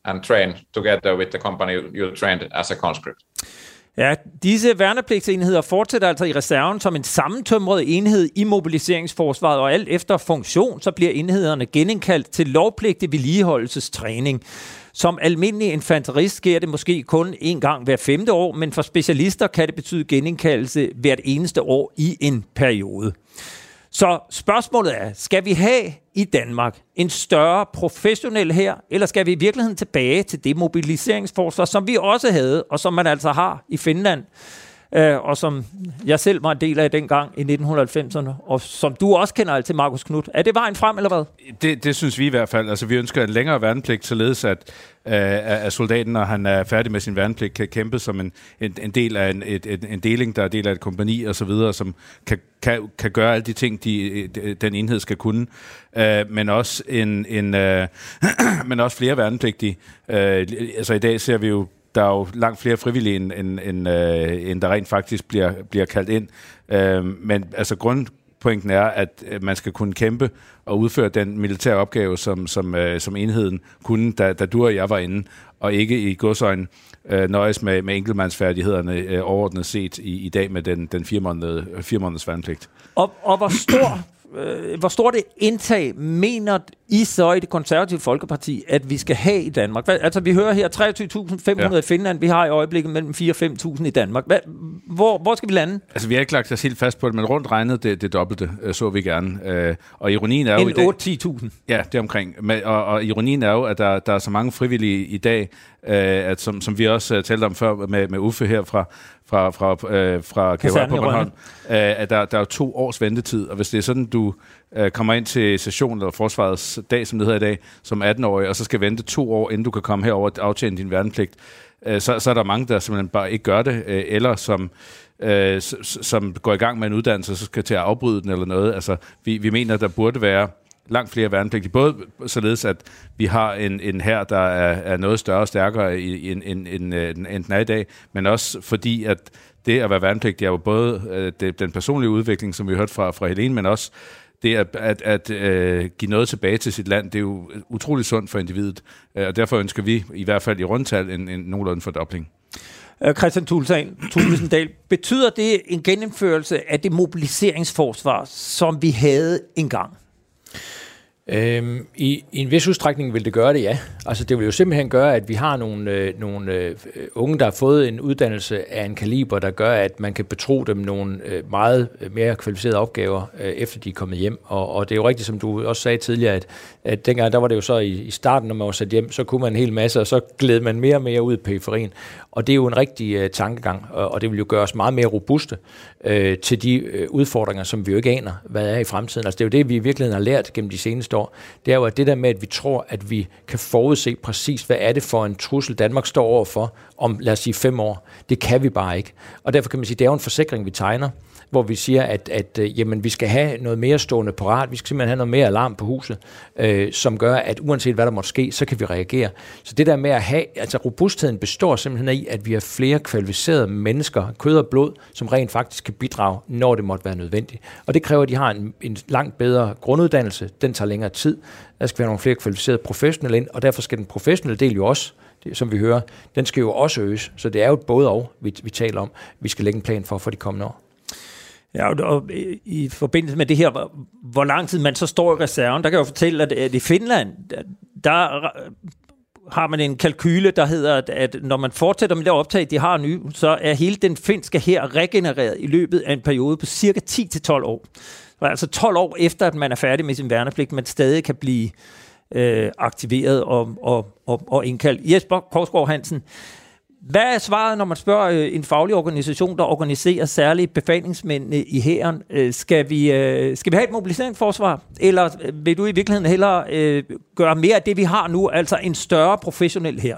and train together with the company you, trained as a conscript. Ja, disse værnepligtsenheder fortsætter altså i reserven som en sammentømret enhed i mobiliseringsforsvaret, og alt efter funktion, så bliver enhederne genindkaldt til lovpligtig vedligeholdelsestræning. Som almindelig infanterist sker det måske kun en gang hver femte år, men for specialister kan det betyde genindkaldelse hvert eneste år i en periode. Så spørgsmålet er, skal vi have i Danmark en større professionel her, eller skal vi i virkeligheden tilbage til det mobiliseringsforsvar, som vi også havde, og som man altså har i Finland, øh, og som jeg selv var en del af dengang i 1990'erne, og som du også kender til, Markus Knudt. Er det vejen frem, eller hvad? Det, det synes vi i hvert fald. Altså, vi ønsker en længere værnepligt, således at, øh, at soldaten, når han er færdig med sin værnepligt, kan kæmpe som en, en, en del af en, et, en, en deling, der er del af et kompani og så videre, som kan, kan, kan gøre alle de ting, de, de, den enhed skal kunne. Øh, men, også en, en, øh, men også flere værnepligtige. Øh, altså, i dag ser vi jo der er jo langt flere frivillige, end, end, end, øh, end der rent faktisk bliver, bliver kaldt ind. Øh, men altså grund, pointen er, at øh, man skal kunne kæmpe og udføre den militære opgave, som, som, øh, som enheden kunne, da, da du og jeg var inde, og ikke i godsøjne øh, nøjes med, med enkeltmandsfærdighederne øh, overordnet set i, i dag med den, den fire, måned, fire måneders værnepligt. Og, og hvor stor øh, hvor stort et indtag mener i så i det konservative Folkeparti, at vi skal have i Danmark? Hvad, altså, vi hører her 23.500 ja. i Finland, vi har i øjeblikket mellem 4 og 5.000 i Danmark. Hvad, hvor, hvor skal vi lande? Altså, vi har ikke lagt os helt fast på det, men rundt regnet det, det dobbelte, øh, så vi gerne. Øh, og ironien er jo en i dag... 8-10.000? Ja, det er omkring. Og, og ironien er jo, at der, der er så mange frivillige i dag, øh, at som, som vi også talte om før med, med Uffe her fra, fra, fra, øh, fra KHR på Bornholm, øh, at der, der er to års ventetid, og hvis det er sådan, du øh, kommer ind til sessionen, eller forsvarets dag, som det hedder i dag, som 18-årig, og så skal vente to år, inden du kan komme herover og aftjene din værnepligt, øh, så, så er der mange, der simpelthen bare ikke gør det, øh, eller som øh, som går i gang med en uddannelse, så skal til at afbryde den eller noget. Altså, vi, vi mener, der burde være langt flere værnepligtige. Både således, at vi har en, en her, der er, er noget større og stærkere end, end, end, end, øh, end den er i dag, men også fordi, at det at være værnepligtig er jo både øh, det, den personlige udvikling, som vi har hørt fra, fra Helene, men også det at, at, at øh, give noget tilbage til sit land, det er jo utrolig sundt for individet, øh, og derfor ønsker vi i hvert fald i rundtal en, en nogenlunde fordobling. Øh, Christian Christian Dahl, betyder det en genindførelse af det mobiliseringsforsvar, som vi havde engang? Øhm, i, I en vis udstrækning vil det gøre det, ja. Altså det vil jo simpelthen gøre, at vi har nogle, øh, nogle øh, unge, der har fået en uddannelse af en kaliber, der gør, at man kan betro dem nogle øh, meget øh, mere kvalificerede opgaver, øh, efter de er kommet hjem. Og, og det er jo rigtigt, som du også sagde tidligere, at, at dengang der var det jo så i, i starten, når man var sat hjem, så kunne man en hel masse, og så gled man mere og mere ud i periferien. Og det er jo en rigtig øh, tankegang, og, og det vil jo gøre os meget mere robuste øh, til de øh, udfordringer, som vi jo ikke aner, hvad er i fremtiden. Altså det er jo det, vi i virkeligheden har lært gennem de seneste år. Det er jo at det der med, at vi tror, at vi kan forudse præcis, hvad er det for en trussel, Danmark står overfor om, lad os sige, fem år. Det kan vi bare ikke. Og derfor kan man sige, det er jo en forsikring, vi tegner hvor vi siger, at, at øh, jamen, vi skal have noget mere stående parat, vi skal simpelthen have noget mere alarm på huset, øh, som gør, at uanset hvad der måtte ske, så kan vi reagere. Så det der med at have, altså robustheden består simpelthen i, at vi har flere kvalificerede mennesker, kød og blod, som rent faktisk kan bidrage, når det måtte være nødvendigt. Og det kræver, at de har en, en langt bedre grunduddannelse, den tager længere tid, der skal være nogle flere kvalificerede professionelle ind, og derfor skal den professionelle del jo også det, som vi hører, den skal jo også øges. Så det er jo et både og, vi, vi taler om, vi skal lægge en plan for for de kommende år. Ja, og i forbindelse med det her, hvor lang tid man så står i reserven, der kan jeg jo fortælle, at i Finland, der har man en kalkyle, der hedder, at når man fortsætter med det optag, de har nu, så er hele den finske her regenereret i løbet af en periode på cirka 10-12 år. Altså 12 år efter, at man er færdig med sin værnepligt, man stadig kan blive øh, Øh, aktiveret og, og, og, og indkaldt. Jesper Korsgaard Hansen, hvad er svaret, når man spørger øh, en faglig organisation, der organiserer særligt befalingsmændene i hæren? Øh, skal, vi, øh, skal vi have et mobiliseringsforsvar, eller øh, vil du i virkeligheden hellere øh, gøre mere af det, vi har nu, altså en større professionel her?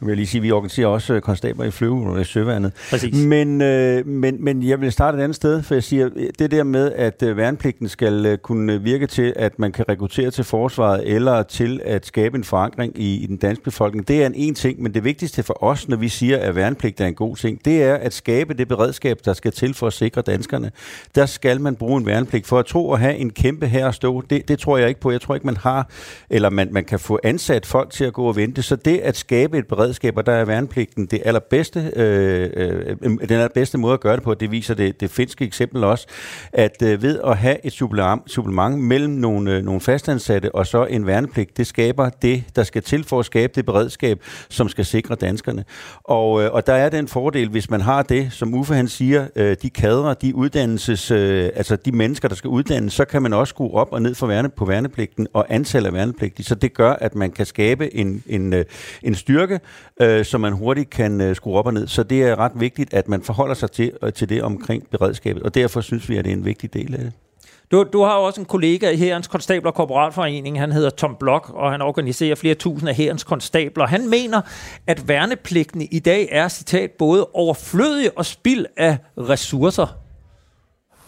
Nu vil jeg lige sige, at vi organiserer også øh, konstabler i flyve i søværnet. Men, øh, men, men jeg vil starte et andet sted, for jeg siger, det der med, at øh, værnepligten skal øh, kunne virke til, at man kan rekruttere til forsvaret, eller til at skabe en forankring i, i den danske befolkning, det er en en ting, men det vigtigste for os, når vi siger, at værnepligt er en god ting, det er at skabe det beredskab, der skal til for at sikre danskerne. Der skal man bruge en værnepligt. For at tro at have en kæmpe her at stå, det, det tror jeg ikke på. Jeg tror ikke, man har, eller man, man kan få ansat folk til at gå og vente. Så det at skabe et beredskab, og der er værnepligten det allerbedste, øh, øh, den allerbedste måde at gøre det på. Det viser det, det finske eksempel også, at øh, ved at have et supplement, supplement mellem nogle, øh, nogle fastansatte og så en værnepligt, det skaber det, der skal til for at skabe det beredskab, som skal sikre danskerne. Og, øh, og der er den fordel, hvis man har det, som Uffe han siger, øh, de kadre, de uddannelses, øh, altså de mennesker, der skal uddannes, så kan man også skrue op og ned for værne, på værnepligten og antallet af værnepligtige. Så det gør, at man kan skabe en, en, øh, en styrke, øh, som man hurtigt kan øh, skrue op og ned. Så det er ret vigtigt, at man forholder sig til, øh, til det omkring beredskabet, og derfor synes vi, at det er en vigtig del af det. Du, du har jo også en kollega i Herrens Konstabler Korporalforening, han hedder Tom Blok, og han organiserer flere tusind af Herrens Konstabler. Han mener, at værnepligten i dag er, citat, både overflødig og spild af ressourcer.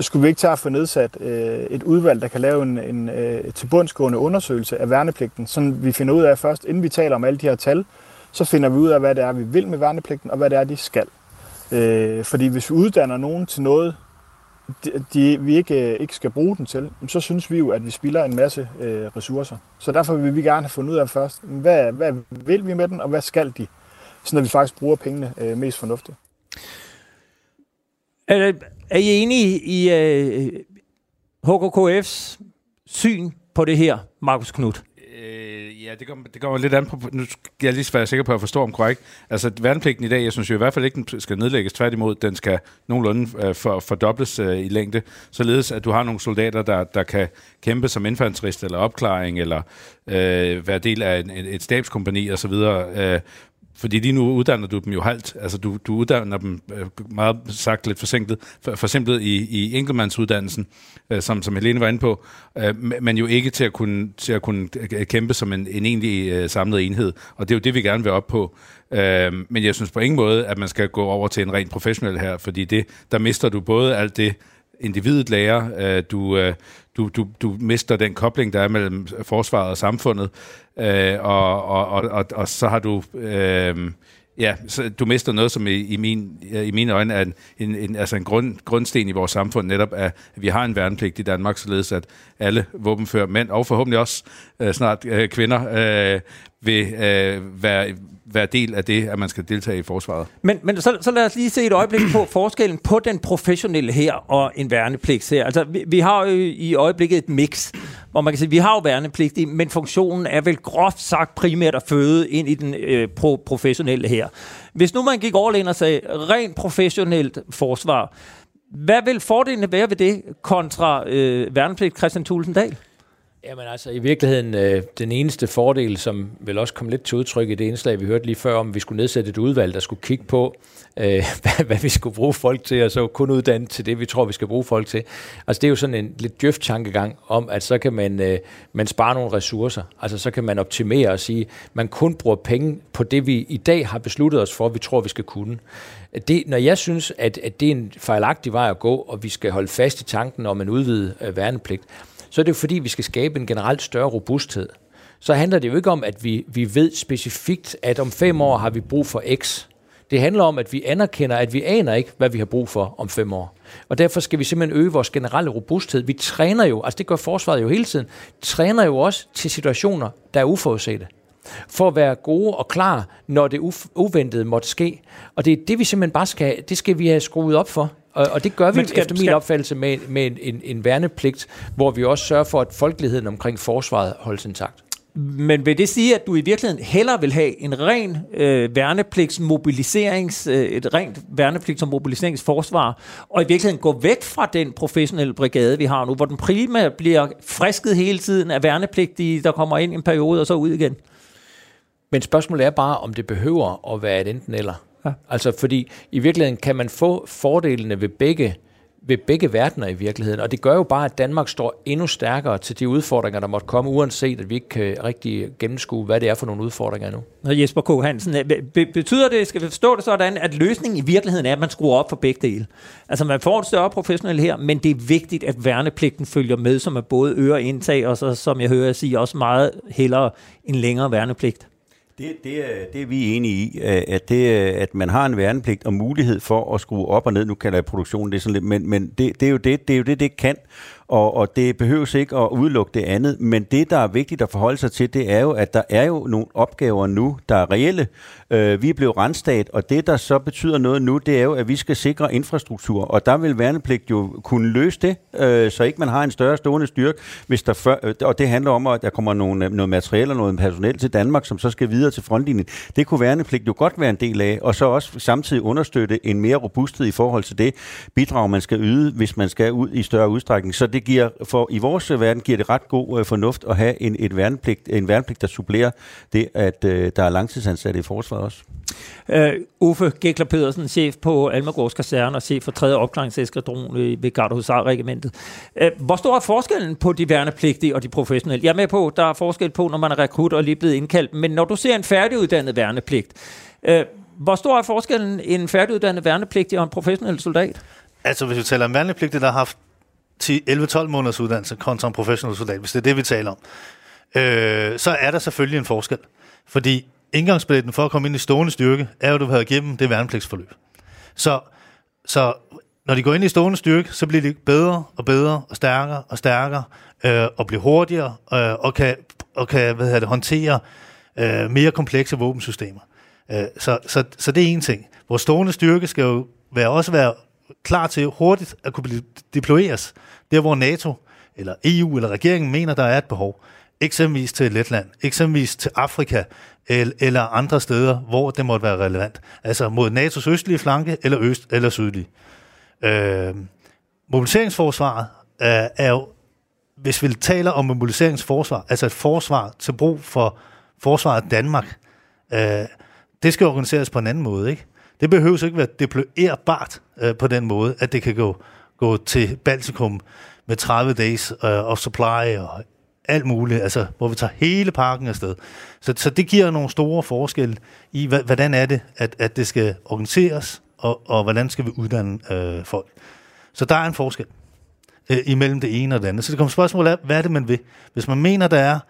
Skulle vi ikke tage at få nedsat øh, et udvalg, der kan lave en, en øh, tilbundsgående undersøgelse af værnepligten, så vi finder ud af først, inden vi taler om alle de her tal, så finder vi ud af, hvad det er, vi vil med værnepligten, og hvad det er, de skal. Øh, fordi hvis vi uddanner nogen til noget, de, de, vi ikke, øh, ikke skal bruge den til, så synes vi jo, at vi spilder en masse øh, ressourcer. Så derfor vil vi gerne have fundet ud af først, hvad, hvad vil vi med den, og hvad skal de? Sådan at vi faktisk bruger pengene øh, mest fornuftigt. Er, er I enige i øh, HKKF's syn på det her, Markus Knudt? Øh, ja, det kommer, det kommer lidt an på... Nu skal jeg lige være sikker på, at jeg forstår om korrekt. Altså, værnepligten i dag, jeg synes jo i hvert fald ikke, den skal nedlægges. Tværtimod, den skal nogenlunde øh, for, fordobles øh, i længde, således at du har nogle soldater, der, der kan kæmpe som infanterist eller opklaring, eller øh, være del af en, et stabskompani osv., øh, fordi lige nu uddanner du dem jo halvt. Altså du, du uddanner dem øh, meget sagt lidt forsinket, for, forsimplet i, i enkeltmandsuddannelsen, øh, som, som Helene var inde på, øh, men jo ikke til at kunne, til at kunne øh, kæmpe som en, en egentlig øh, samlet enhed. Og det er jo det, vi gerne vil op på. Øh, men jeg synes på ingen måde, at man skal gå over til en rent professionel her, fordi det, der mister du både alt det, individet lærer, øh, du, øh, du, du, du mister den kobling, der er mellem forsvaret og samfundet, øh, og, og, og, og, og så har du... Øh, Ja, så du mister noget, som i, i, min, øh, i mine øjne er en, en, en, altså en grund, grundsten i vores samfund, netop at vi har en værnepligt i Danmark, således at alle våbenfører mænd, og forhåbentlig også øh, snart øh, kvinder, øh, vil øh, være være del af det, at man skal deltage i forsvaret. Men, men så, så lad os lige se et øjeblik på forskellen på den professionelle her og en værnepligt her. Altså, vi, vi har jo i øjeblikket et mix, hvor man kan sige, vi har jo værnepligt, men funktionen er vel groft sagt primært at føde ind i den øh, pro- professionelle her. Hvis nu man gik all ind og sagde, rent professionelt forsvar, hvad vil fordelene være ved det kontra øh, værnepligt Christian Tulsendal? Jamen altså, i virkeligheden, øh, den eneste fordel, som vil også komme lidt til udtryk i det indslag, vi hørte lige før, om vi skulle nedsætte et udvalg, der skulle kigge på, øh, hvad, hvad vi skulle bruge folk til, og så kun uddanne til det, vi tror, vi skal bruge folk til. Altså, det er jo sådan en lidt djøft tankegang om, at så kan man, øh, man spare nogle ressourcer. Altså, så kan man optimere og sige, man kun bruger penge på det, vi i dag har besluttet os for, vi tror, vi skal kunne. Det, når jeg synes, at, at det er en fejlagtig vej at gå, og vi skal holde fast i tanken om en udvidet øh, værnepligt, så er det jo fordi, vi skal skabe en generelt større robusthed. Så handler det jo ikke om, at vi, vi ved specifikt, at om fem år har vi brug for X. Det handler om, at vi anerkender, at vi aner ikke, hvad vi har brug for om fem år. Og derfor skal vi simpelthen øge vores generelle robusthed. Vi træner jo, altså det gør forsvaret jo hele tiden, træner jo også til situationer, der er uforudsete for at være gode og klar, når det uventede måtte ske. Og det er det, vi simpelthen bare skal, det skal vi have skruet op for. Og, og det gør vi skal, efter min skal... opfattelse med, med en, en, en værnepligt, hvor vi også sørger for, at folkeligheden omkring forsvaret holdes intakt. Men vil det sige, at du i virkeligheden hellere vil have en ren øh, værnepligtsmobiliserings, øh, et rent værnepligts- og mobiliseringsforsvar, og i virkeligheden gå væk fra den professionelle brigade, vi har nu, hvor den primært bliver frisket hele tiden af værnepligtige, der kommer ind i en periode og så ud igen? Men spørgsmålet er bare, om det behøver at være et enten eller. Ja. Altså fordi i virkeligheden kan man få fordelene ved begge ved begge verdener i virkeligheden. Og det gør jo bare, at Danmark står endnu stærkere til de udfordringer, der måtte komme, uanset at vi ikke kan rigtig gennemskue, hvad det er for nogle udfordringer nu. Og Jesper K. Hansen, betyder det, skal vi forstå det sådan, at løsningen i virkeligheden er, at man skruer op for begge dele? Altså man får en større professionel her, men det er vigtigt, at værnepligten følger med, som er både øre indtag, og så, som jeg hører sige, også meget hellere en længere værnepligt. Det, det, øh, det er vi enige i, øh, at, det, øh, at man har en værnepligt og mulighed for at skrue op og ned. Nu kalder jeg produktionen det sådan lidt, men, men det, det, er jo det, det er jo det, det kan og, og det behøves ikke at udelukke det andet, men det, der er vigtigt at forholde sig til, det er jo, at der er jo nogle opgaver nu, der er reelle. Øh, vi er blevet rendstat, og det, der så betyder noget nu, det er jo, at vi skal sikre infrastruktur, og der vil værnepligt jo kunne løse det, øh, så ikke man har en større stående styrke, hvis der før, øh, og det handler om, at der kommer nogle, øh, noget materiel og noget personel til Danmark, som så skal videre til frontlinjen. Det kunne værnepligt jo godt være en del af, og så også samtidig understøtte en mere robusthed i forhold til det bidrag, man skal yde, hvis man skal ud i større udstrækning. Så det det giver, for i vores verden giver det ret god øh, fornuft at have en, et værnepligt, en værnepligt, der supplerer det, at øh, der er langtidsansatte i forsvaret også. Uh, Uffe Gekler Pedersen, chef på Almagårds Kaserne og chef for 3. opklaringseskadron ved Gardehusar-regimentet. Uh, hvor stor er forskellen på de værnepligtige og de professionelle? Jeg er med på, der er forskel på, når man er rekrut og lige blevet indkaldt, men når du ser en færdiguddannet værnepligt, uh, hvor stor er forskellen en færdiguddannet værnepligtig og en professionel soldat? Altså, hvis vi taler om værnepligtige, der har haft 11-12 måneders uddannelse kontra en professionel soldat, hvis det er det, vi taler om, øh, så er der selvfølgelig en forskel. Fordi indgangsbilletten for at komme ind i stående styrke, er jo, at du har igennem det værnepligtsforløb. Så, så når de går ind i stående styrke, så bliver de bedre og bedre og stærkere og stærkere, øh, og bliver hurtigere, øh, og kan, og kan hvad hedder det, håndtere øh, mere komplekse våbensystemer. Øh, så, så, så det er en ting. Vores stående styrke skal jo være, også være klar til hurtigt at kunne blive deployeres. Der hvor NATO, eller EU, eller regeringen mener, der er et behov. Eksempelvis til Letland, eksempelvis til Afrika, eller andre steder, hvor det måtte være relevant. Altså mod NATO's østlige flanke, eller øst eller sydlige. Øh, mobiliseringsforsvaret er, er jo, hvis vi taler om mobiliseringsforsvar, altså et forsvar til brug for forsvaret af Danmark, øh, det skal organiseres på en anden måde, ikke? Det behøves ikke være deployerbart øh, på den måde, at det kan gå, gå til Baltikum med 30 days øh, of supply og alt muligt, altså hvor vi tager hele parken afsted. Så, så det giver nogle store forskelle i, hvordan er det, at, at det skal organiseres, og, og hvordan skal vi uddanne øh, folk. Så der er en forskel øh, imellem det ene og det andet. Så det kommer spørgsmålet af, hvad er det, man vil? Hvis man mener, der er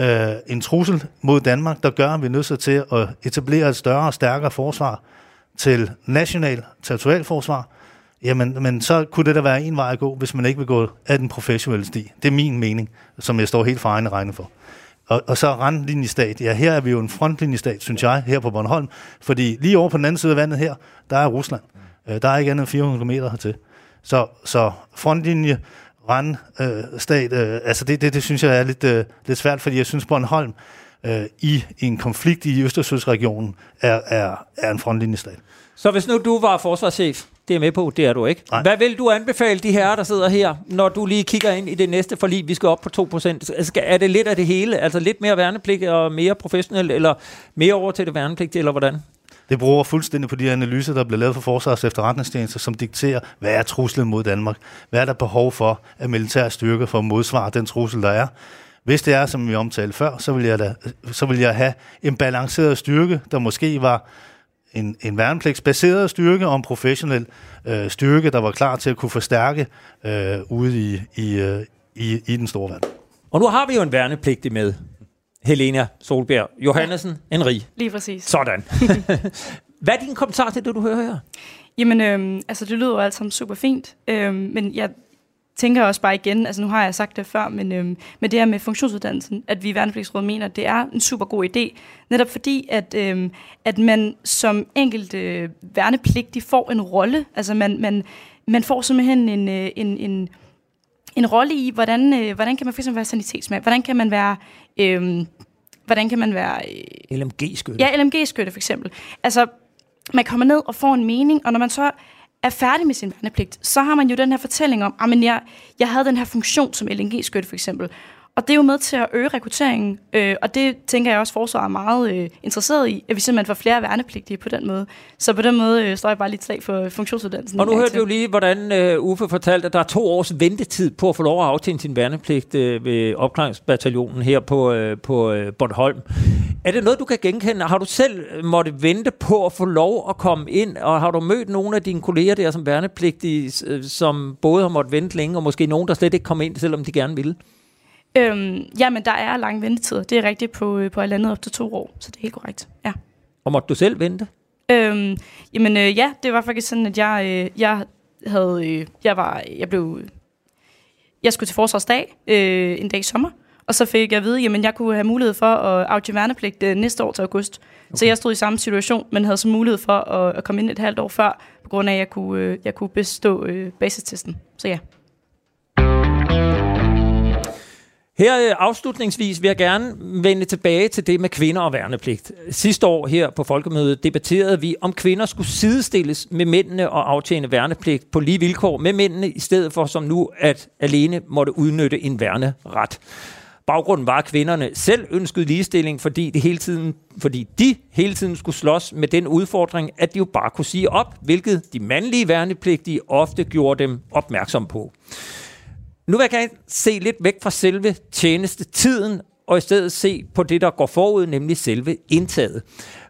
øh, en trussel mod Danmark, der gør, at vi er nødt til at etablere et større og stærkere forsvar til national territorialforsvar, jamen men så kunne det da være en vej at gå, hvis man ikke vil gå af den professionelle sti. Det er min mening, som jeg står helt for egen regne for. Og, og så randlinjestat. Ja, her er vi jo en frontlinjestat, synes jeg, her på Bornholm. Fordi lige over på den anden side af vandet her, der er Rusland. Øh, der er ikke andet end 400 km hertil. Så, så frontlinje, randstat, øh, altså det, det, det synes jeg er lidt, øh, lidt svært, fordi jeg synes Bornholm øh, i, i en konflikt i Østersøsregionen er, er, er en frontlinjestat. Så hvis nu du var forsvarschef, det er med på, det er du ikke. Nej. Hvad vil du anbefale de her, der sidder her, når du lige kigger ind i det næste forlig, vi skal op på 2%? Altså, er det lidt af det hele? Altså lidt mere værnepligt og mere professionelt, eller mere over til det værnepligt, eller hvordan? Det bruger fuldstændig på de analyser, der bliver lavet for Forsvars efterretningstjenester, som dikterer, hvad er truslen mod Danmark? Hvad er der behov for af militære styrker for at modsvare den trussel, der er? Hvis det er, som vi omtalte før, så vil jeg, da, så vil jeg have en balanceret styrke, der måske var en, en værnepligtsbaseret styrke og en professionel øh, styrke, der var klar til at kunne forstærke øh, ude i, i, øh, i, i den store verden. Og nu har vi jo en værnepligtig med. Helena Solberg Johannesen ja. Henri. Lige præcis. Sådan. Hvad er din kommentar til det, du hører her? Jamen, øhm, altså det lyder jo alt sammen super fint, øhm, men jeg tænker også bare igen, altså nu har jeg sagt det før, men øhm, med det her med funktionsuddannelsen, at vi i Værnepligtsrådet mener, at det er en super god idé, netop fordi, at, øhm, at man som enkelt øh, værnepligtig får en rolle, altså man, man, man får simpelthen en, øh, en, en, en rolle i, hvordan, øh, hvordan kan man fx være sanitetsmand, hvordan kan man være... Øh, hvordan kan man være... Øh, LMG-skytte. Ja, LMG-skytte for eksempel. Altså, man kommer ned og får en mening, og når man så er færdig med sin værnepligt, så har man jo den her fortælling om, at jeg, jeg havde den her funktion som LNG-skytte for eksempel. Og det er jo med til at øge rekrutteringen, øh, og det tænker jeg også, forsvaret er meget øh, interesseret i, at vi simpelthen får flere værnepligtige på den måde. Så på den måde øh, står jeg bare lidt slag for funktionsuddannelsen. Og nu hørte du jo lige, hvordan øh, Uffe fortalte, at der er to års ventetid på at få lov at aftjene sin værnepligt øh, ved opklaringsbataljonen her på, øh, på øh, Bornholm. Er det noget, du kan genkende? Har du selv måtte vente på at få lov at komme ind, og har du mødt nogle af dine kolleger der som værnepligtige, øh, som både har måttet vente længe, og måske nogen, der slet ikke kom ind, selvom de gerne ville? Øhm, jamen, der er lange ventetider. Det er rigtigt på, øh, på andet op til to år, så det er helt korrekt. Ja. Og måtte du selv vente? Øhm, jamen, øh, ja, det var faktisk sådan, at jeg, øh, jeg havde, øh, jeg var, jeg blev, jeg skulle til forsvarsdag øh, en dag i sommer, og så fik jeg at vide, at jeg kunne have mulighed for at afgive værnepligt øh, næste år til august. Okay. Så jeg stod i samme situation, men havde så mulighed for at, at komme ind et halvt år før, på grund af, at jeg kunne, øh, jeg kunne bestå øh, basistesten. Så ja. Her øh, afslutningsvis vil jeg gerne vende tilbage til det med kvinder og værnepligt. Sidste år her på Folkemødet debatterede vi, om kvinder skulle sidestilles med mændene og aftjene værnepligt på lige vilkår med mændene, i stedet for som nu, at alene måtte udnytte en værneret. Baggrunden var, at kvinderne selv ønskede ligestilling, fordi de hele tiden, fordi de hele tiden skulle slås med den udfordring, at de jo bare kunne sige op, hvilket de mandlige værnepligtige ofte gjorde dem opmærksom på. Nu vil jeg gerne se lidt væk fra selve tjenestetiden, og i stedet se på det, der går forud, nemlig selve indtaget.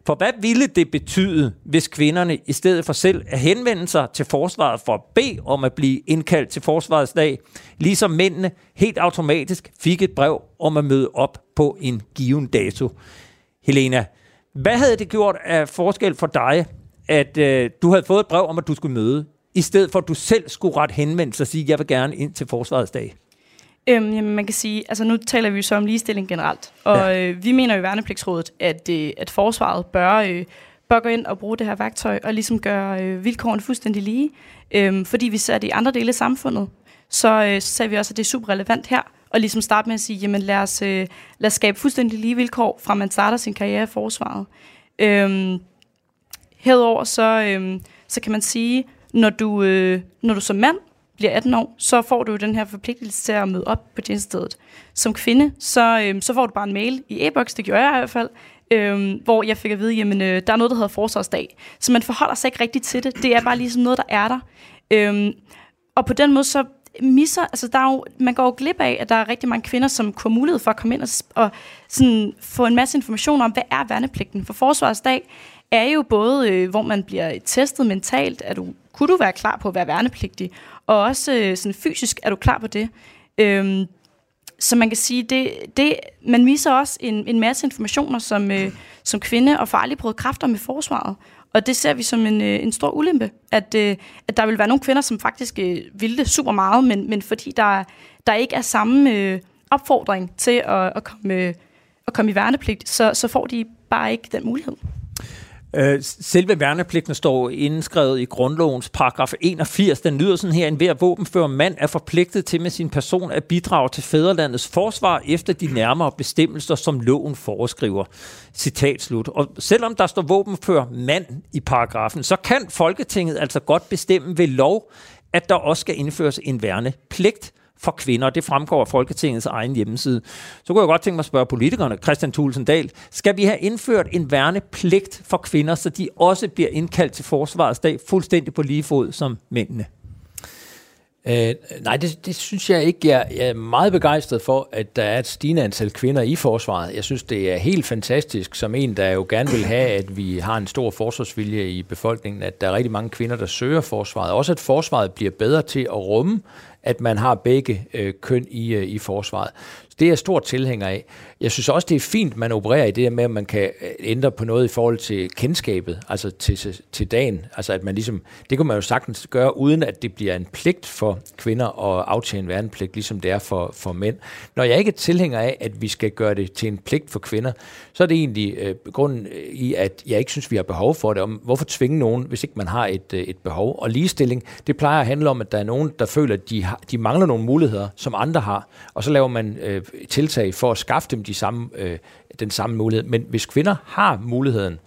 For hvad ville det betyde, hvis kvinderne i stedet for selv at henvende sig til forsvaret for at bede om at blive indkaldt til forsvarets dag, ligesom mændene helt automatisk fik et brev om at møde op på en given dato? Helena, hvad havde det gjort af forskel for dig, at øh, du havde fået et brev om, at du skulle møde i stedet for at du selv skulle ret henvendelse og sige, jeg vil gerne ind til forsvarets dag? Øhm, jamen, man kan sige, altså nu taler vi jo så om ligestilling generelt, og ja. øh, vi mener jo i Værnepligtsrådet, at, øh, at forsvaret bør, øh, bør gå ind og bruge det her værktøj og ligesom gøre øh, vilkårene fuldstændig lige, øh, fordi vi ser det i andre dele af samfundet. Så, øh, så ser vi også, at det er super relevant her, og ligesom starte med at sige, jamen lad os, øh, lad os skabe fuldstændig lige vilkår, fra man starter sin karriere i forsvaret. Øh, herover så, øh, så kan man sige, når du, øh, når du som mand bliver 18 år, så får du den her forpligtelse til at møde op på tjenestedet. Som kvinde, så, øh, så får du bare en mail i e-boks, det gjorde jeg i hvert fald, øh, hvor jeg fik at vide, jamen øh, der er noget, der hedder forsvarsdag. Så man forholder sig ikke rigtigt til det. Det er bare ligesom noget, der er der. Øh, og på den måde, så misser, altså der er jo, man går jo glip af, at der er rigtig mange kvinder, som kunne have mulighed for at komme ind og, og sådan få en masse information om, hvad er værnepligten. For forsvarsdag er jo både, øh, hvor man bliver testet mentalt, at du, kunne du være klar på at være værnepligtig, og også øh, sådan fysisk er du klar på det. Øhm, så man kan sige, det, det, man misser også en, en masse informationer som, øh, som kvinde, og får aldrig prøvet kræfter med forsvaret. Og det ser vi som en, øh, en stor ulempe, at, øh, at der vil være nogle kvinder, som faktisk øh, vil det super meget, men, men fordi der, der ikke er samme øh, opfordring til at, at, komme, øh, at komme i værnepligt, så, så får de bare ikke den mulighed. Øh, selve værnepligten står indskrevet i grundlovens paragraf 81. Den lyder sådan her, en hver våbenfører mand er forpligtet til med sin person at bidrage til fædrelandets forsvar efter de nærmere bestemmelser, som loven foreskriver. Citat slut. Og selvom der står våbenfører mand i paragrafen, så kan Folketinget altså godt bestemme ved lov, at der også skal indføres en værnepligt for kvinder. Det fremgår af Folketingets egen hjemmeside. Så kunne jeg godt tænke mig at spørge politikerne, Christian Thulsen Dahl, skal vi have indført en værnepligt for kvinder, så de også bliver indkaldt til forsvarets dag fuldstændig på lige fod som mændene? Øh, nej, det, det synes jeg ikke. Jeg, jeg er meget begejstret for, at der er et stigende antal kvinder i forsvaret. Jeg synes, det er helt fantastisk, som en, der jo gerne vil have, at vi har en stor forsvarsvilje i befolkningen, at der er rigtig mange kvinder, der søger forsvaret. Også at forsvaret bliver bedre til at rumme at man har begge øh, køn i, øh, i forsvaret. Det er jeg stor tilhænger af. Jeg synes også, det er fint, man opererer i det med, at man kan øh, ændre på noget i forhold til kendskabet, altså til, til dagen. Altså at man ligesom, det kunne man jo sagtens gøre, uden at det bliver en pligt for kvinder at aftjene værnepligt, ligesom det er for, for mænd. Når jeg ikke er tilhænger af, at vi skal gøre det til en pligt for kvinder, så er det egentlig øh, grunden øh, i, at jeg ikke synes, vi har behov for det. Om, hvorfor tvinge nogen, hvis ikke man har et, øh, et behov? Og ligestilling, det plejer at handle om, at der er nogen, der føler, at de, har, de mangler nogle muligheder, som andre har. Og så laver man øh, Øh, tiltag for at skaffe dem de samme, øh, den samme mulighed. Men hvis kvinder har muligheden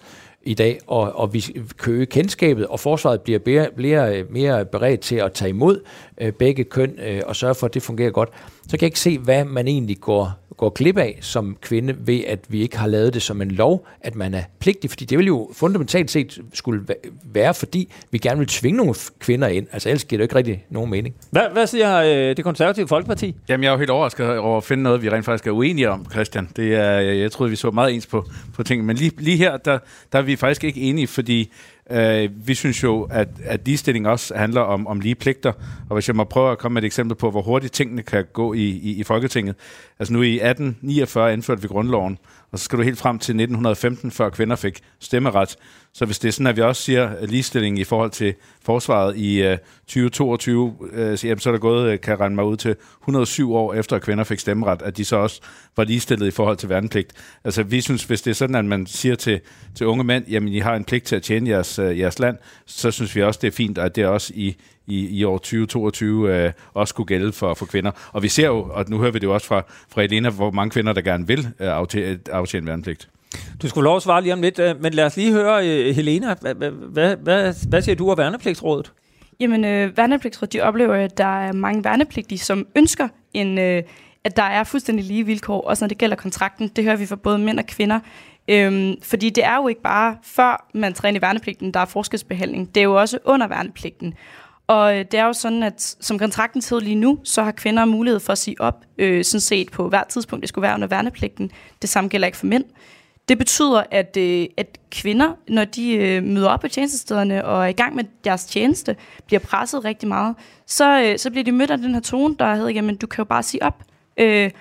i dag, og, og vi køge kendskabet, og forsvaret bliver mere, mere, øh, mere beredt til at tage imod øh, begge køn øh, og sørge for, at det fungerer godt, så kan jeg ikke se, hvad man egentlig går går glip af som kvinde ved, at vi ikke har lavet det som en lov, at man er pligtig, fordi det vil jo fundamentalt set skulle være, fordi vi gerne vil tvinge nogle kvinder ind. Altså ellers giver det ikke rigtig nogen mening. Hvad, hvad siger øh, det konservative Folkeparti? Jamen jeg er jo helt overrasket over at finde noget, vi rent faktisk er uenige om, Christian. Det er, jeg troede, vi så meget ens på, på ting, men lige, lige her, der, der er vi faktisk ikke enige, fordi Øh, vi synes jo, at, at ligestilling også handler om, om lige pligter, og hvis jeg må prøve at komme med et eksempel på, hvor hurtigt tingene kan gå i, i, i Folketinget. Altså nu i 1849 indførte vi grundloven, og så skal du helt frem til 1915, før kvinder fik stemmeret. Så hvis det er sådan, at vi også siger øh, ligestilling i forhold til forsvaret i uh, 2022, uh, så, jamen, så er der gået, øh, kan jeg regne mig ud til, 107 år efter, at kvinder fik stemmeret, at de så også var ligestillet i forhold til værnepligt. Altså vi synes, hvis det er sådan, at man siger til, til unge mænd, jamen I har en pligt til at tjene jeres, uh, jeres land, så synes vi også, det er fint, at det er også i, i, i år 2022 øh, også skulle gælde for, for kvinder. Og vi ser jo, og nu hører vi det jo også fra, fra Elena, hvor mange kvinder, der gerne vil øh, aftjene, aftjene værnepligt. Du skulle lov at svare lige om lidt, øh, men lad os lige høre, øh, Helena, hvad, hvad, hvad, hvad siger du af værnepligtsrådet? Jamen, øh, værnepligtsrådet, de oplever, at der er mange værnepligtige, som ønsker en... Øh, at der er fuldstændig lige vilkår, også når det gælder kontrakten. Det hører vi fra både mænd og kvinder. Øhm, fordi det er jo ikke bare før man træner i værnepligten, der er forskelsbehandling. Det er jo også under værnepligten. Og øh, det er jo sådan, at som kontrakten sidder lige nu, så har kvinder mulighed for at sige op, øh, sådan set på hvert tidspunkt, det skulle være under værnepligten. Det samme gælder ikke for mænd. Det betyder, at, øh, at kvinder, når de øh, møder op på tjenestestederne og er i gang med deres tjeneste, bliver presset rigtig meget, så, øh, så bliver de mødt af den her tone, der hedder, jamen du kan jo bare sige op. Øh,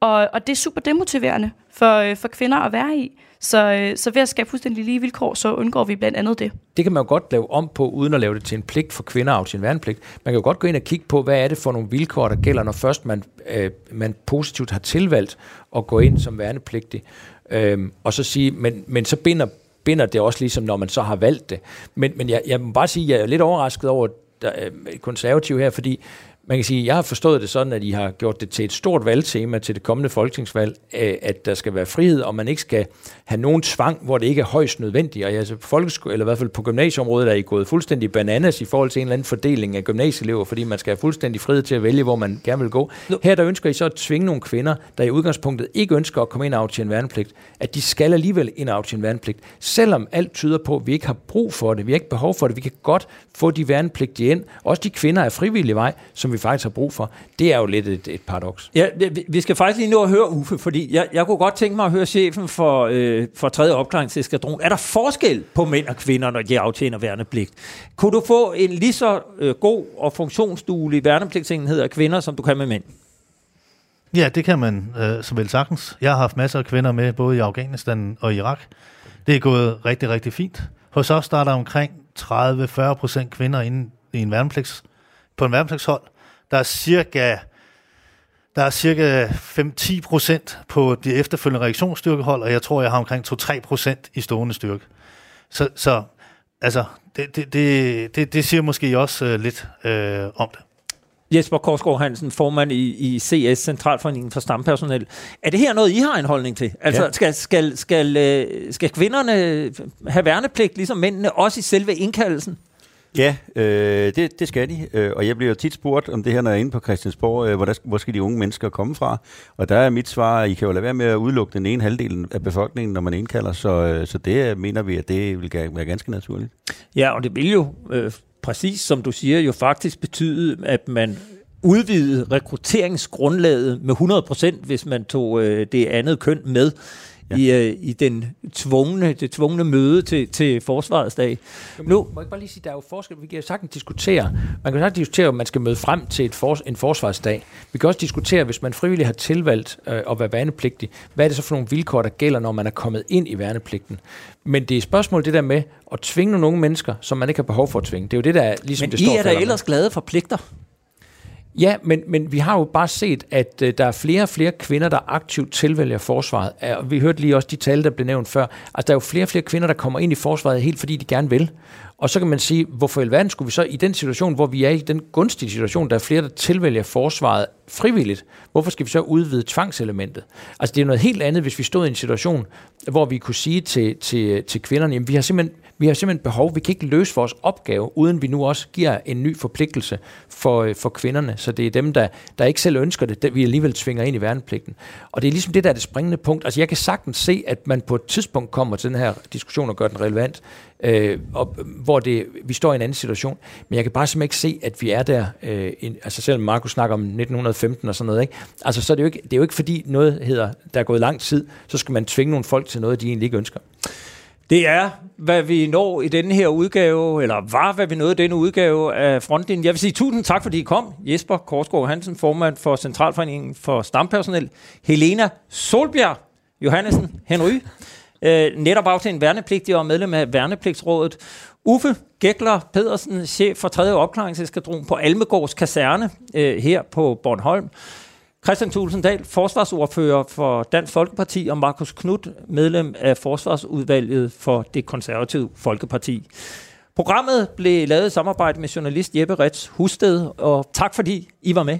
Og, og det er super demotiverende for, øh, for kvinder at være i. Så, øh, så ved at skabe fuldstændig lige vilkår, så undgår vi blandt andet det. Det kan man jo godt lave om på, uden at lave det til en pligt for kvinder af sin værnepligt. Man kan jo godt gå ind og kigge på, hvad er det for nogle vilkår, der gælder, når først man, øh, man positivt har tilvalgt at gå ind som værnepligtig. Øhm, og så sige, men, men så binder, binder det også ligesom, når man så har valgt det. Men, men jeg, jeg må bare sige, jeg er lidt overrasket over der, øh, konservativ her, fordi man kan sige, jeg har forstået det sådan, at I har gjort det til et stort valgtema til det kommende folketingsvalg, øh, at der skal være frihed, og man ikke skal have nogen tvang, hvor det ikke er højst nødvendigt. Og altså på folkeskole, eller i hvert fald på gymnasieområdet, er I gået fuldstændig bananas i forhold til en eller anden fordeling af gymnasieelever, fordi man skal have fuldstændig frihed til at vælge, hvor man gerne vil gå. Her der ønsker I så at tvinge nogle kvinder, der i udgangspunktet ikke ønsker at komme ind og aftjene værnepligt, at de skal alligevel ind og aftjene værnepligt, selvom alt tyder på, at vi ikke har brug for det, vi har ikke behov for det, vi kan godt få de værnepligtige ind, også de kvinder af frivillig vej, som vi faktisk har brug for. Det er jo lidt et, et paradoks. Ja, vi- skal faktisk lige nå at høre Uffe, fordi jeg, jeg kunne godt tænke mig at høre chefen for, øh, for 3. opklaringseskadron. Er der forskel på mænd og kvinder, når de aftjener værnepligt? Kunne du få en lige så øh, god og funktionsduelig værnepligtsenhed af kvinder, som du kan med mænd? Ja, det kan man øh, så vel sagtens. Jeg har haft masser af kvinder med, både i Afghanistan og Irak. Det er gået rigtig, rigtig fint. Hos os er der omkring 30-40 procent kvinder inde i en værnepligts, på en værnepligtshold. Der er cirka, der er cirka 5-10 procent på de efterfølgende reaktionsstyrkehold, og jeg tror, jeg har omkring 2-3 procent i stående styrke. Så, så altså, det, det, det, det, det siger måske også øh, lidt øh, om det. Jesper Korsgaard Hansen, formand i, i CS, Centralforeningen for Stampersonel. Er det her noget, I har en holdning til? Altså, Ja. ja. skal, skal, skal, øh, skal kvinderne have værnepligt, ligesom mændene, også i selve indkaldelsen? Ja, øh, det, det skal de, øh, og jeg bliver jo tit spurgt om det her, når jeg er inde på Christiansborg, øh, hvor, der, hvor skal de unge mennesker komme fra? Og der er mit svar, at I kan jo lade være med at udelukke den ene halvdel af befolkningen, når man indkalder, så, øh, så det mener vi, at det vil være ganske naturligt. Ja, og det vil jo, øh, præcis som du siger, jo faktisk betyde, at man udvidede rekrutteringsgrundlaget med 100%, hvis man tog øh, det andet køn med ja. i, øh, i den tvungne, det tvungne møde til, til forsvarets dag. Nu, Nu- må jeg ikke bare lige sige, der er jo forskel. Vi kan sagtens diskutere. Man kan sagtens diskutere, om man skal møde frem til et fors, en forsvarsdag. Vi kan også diskutere, hvis man frivilligt har tilvalgt øh, at være værnepligtig, hvad er det så for nogle vilkår, der gælder, når man er kommet ind i værnepligten? Men det er et spørgsmål det der med at tvinge nogle unge mennesker, som man ikke har behov for at tvinge. Det er jo det, der er ligesom Men det I står er og da falder med. ellers glade for pligter. Ja, men, men vi har jo bare set, at øh, der er flere og flere kvinder, der aktivt tilvælger forsvaret. Og vi hørte lige også de tal, der blev nævnt før. Altså, der er jo flere og flere kvinder, der kommer ind i forsvaret, helt fordi de gerne vil. Og så kan man sige, hvorfor i alverden skulle vi så i den situation, hvor vi er i den gunstige situation, der er flere, der tilvælger forsvaret frivilligt, hvorfor skal vi så udvide tvangselementet? Altså det er noget helt andet, hvis vi stod i en situation, hvor vi kunne sige til, til, til kvinderne, jamen vi har simpelthen vi har simpelthen behov, vi kan ikke løse vores opgave, uden vi nu også giver en ny forpligtelse for, øh, for kvinderne. Så det er dem, der, der ikke selv ønsker det, der vi alligevel tvinger ind i værnepligten. Og det er ligesom det, der er det springende punkt. Altså jeg kan sagtens se, at man på et tidspunkt kommer til den her diskussion og gør den relevant, øh, og, øh, hvor det, vi står i en anden situation. Men jeg kan bare simpelthen ikke se, at vi er der, øh, in, altså selvom Markus snakker om 1915 og sådan noget, ikke? Altså så er det, jo ikke, det er jo ikke fordi noget hedder, der er gået lang tid, så skal man tvinge nogle folk til noget, de egentlig ikke ønsker. Det er, hvad vi når i denne her udgave, eller var, hvad vi nåede i denne udgave af Frontlinjen. Jeg vil sige tusind tak, fordi I kom. Jesper Korsgaard Hansen, formand for Centralforeningen for Stampersonel. Helena Solbjerg Johannesen Henry, øh, netop aftalt en værnepligtig og medlem af Værnepligtsrådet. Uffe Gekler Pedersen, chef for 3. opklaringseskadron på Almegårds Kaserne øh, her på Bornholm. Christian Tulsendal, forsvarsordfører for Dansk Folkeparti, og Markus Knudt, medlem af Forsvarsudvalget for det konservative Folkeparti. Programmet blev lavet i samarbejde med journalist Jeppe Rets Husted, og tak fordi I var med.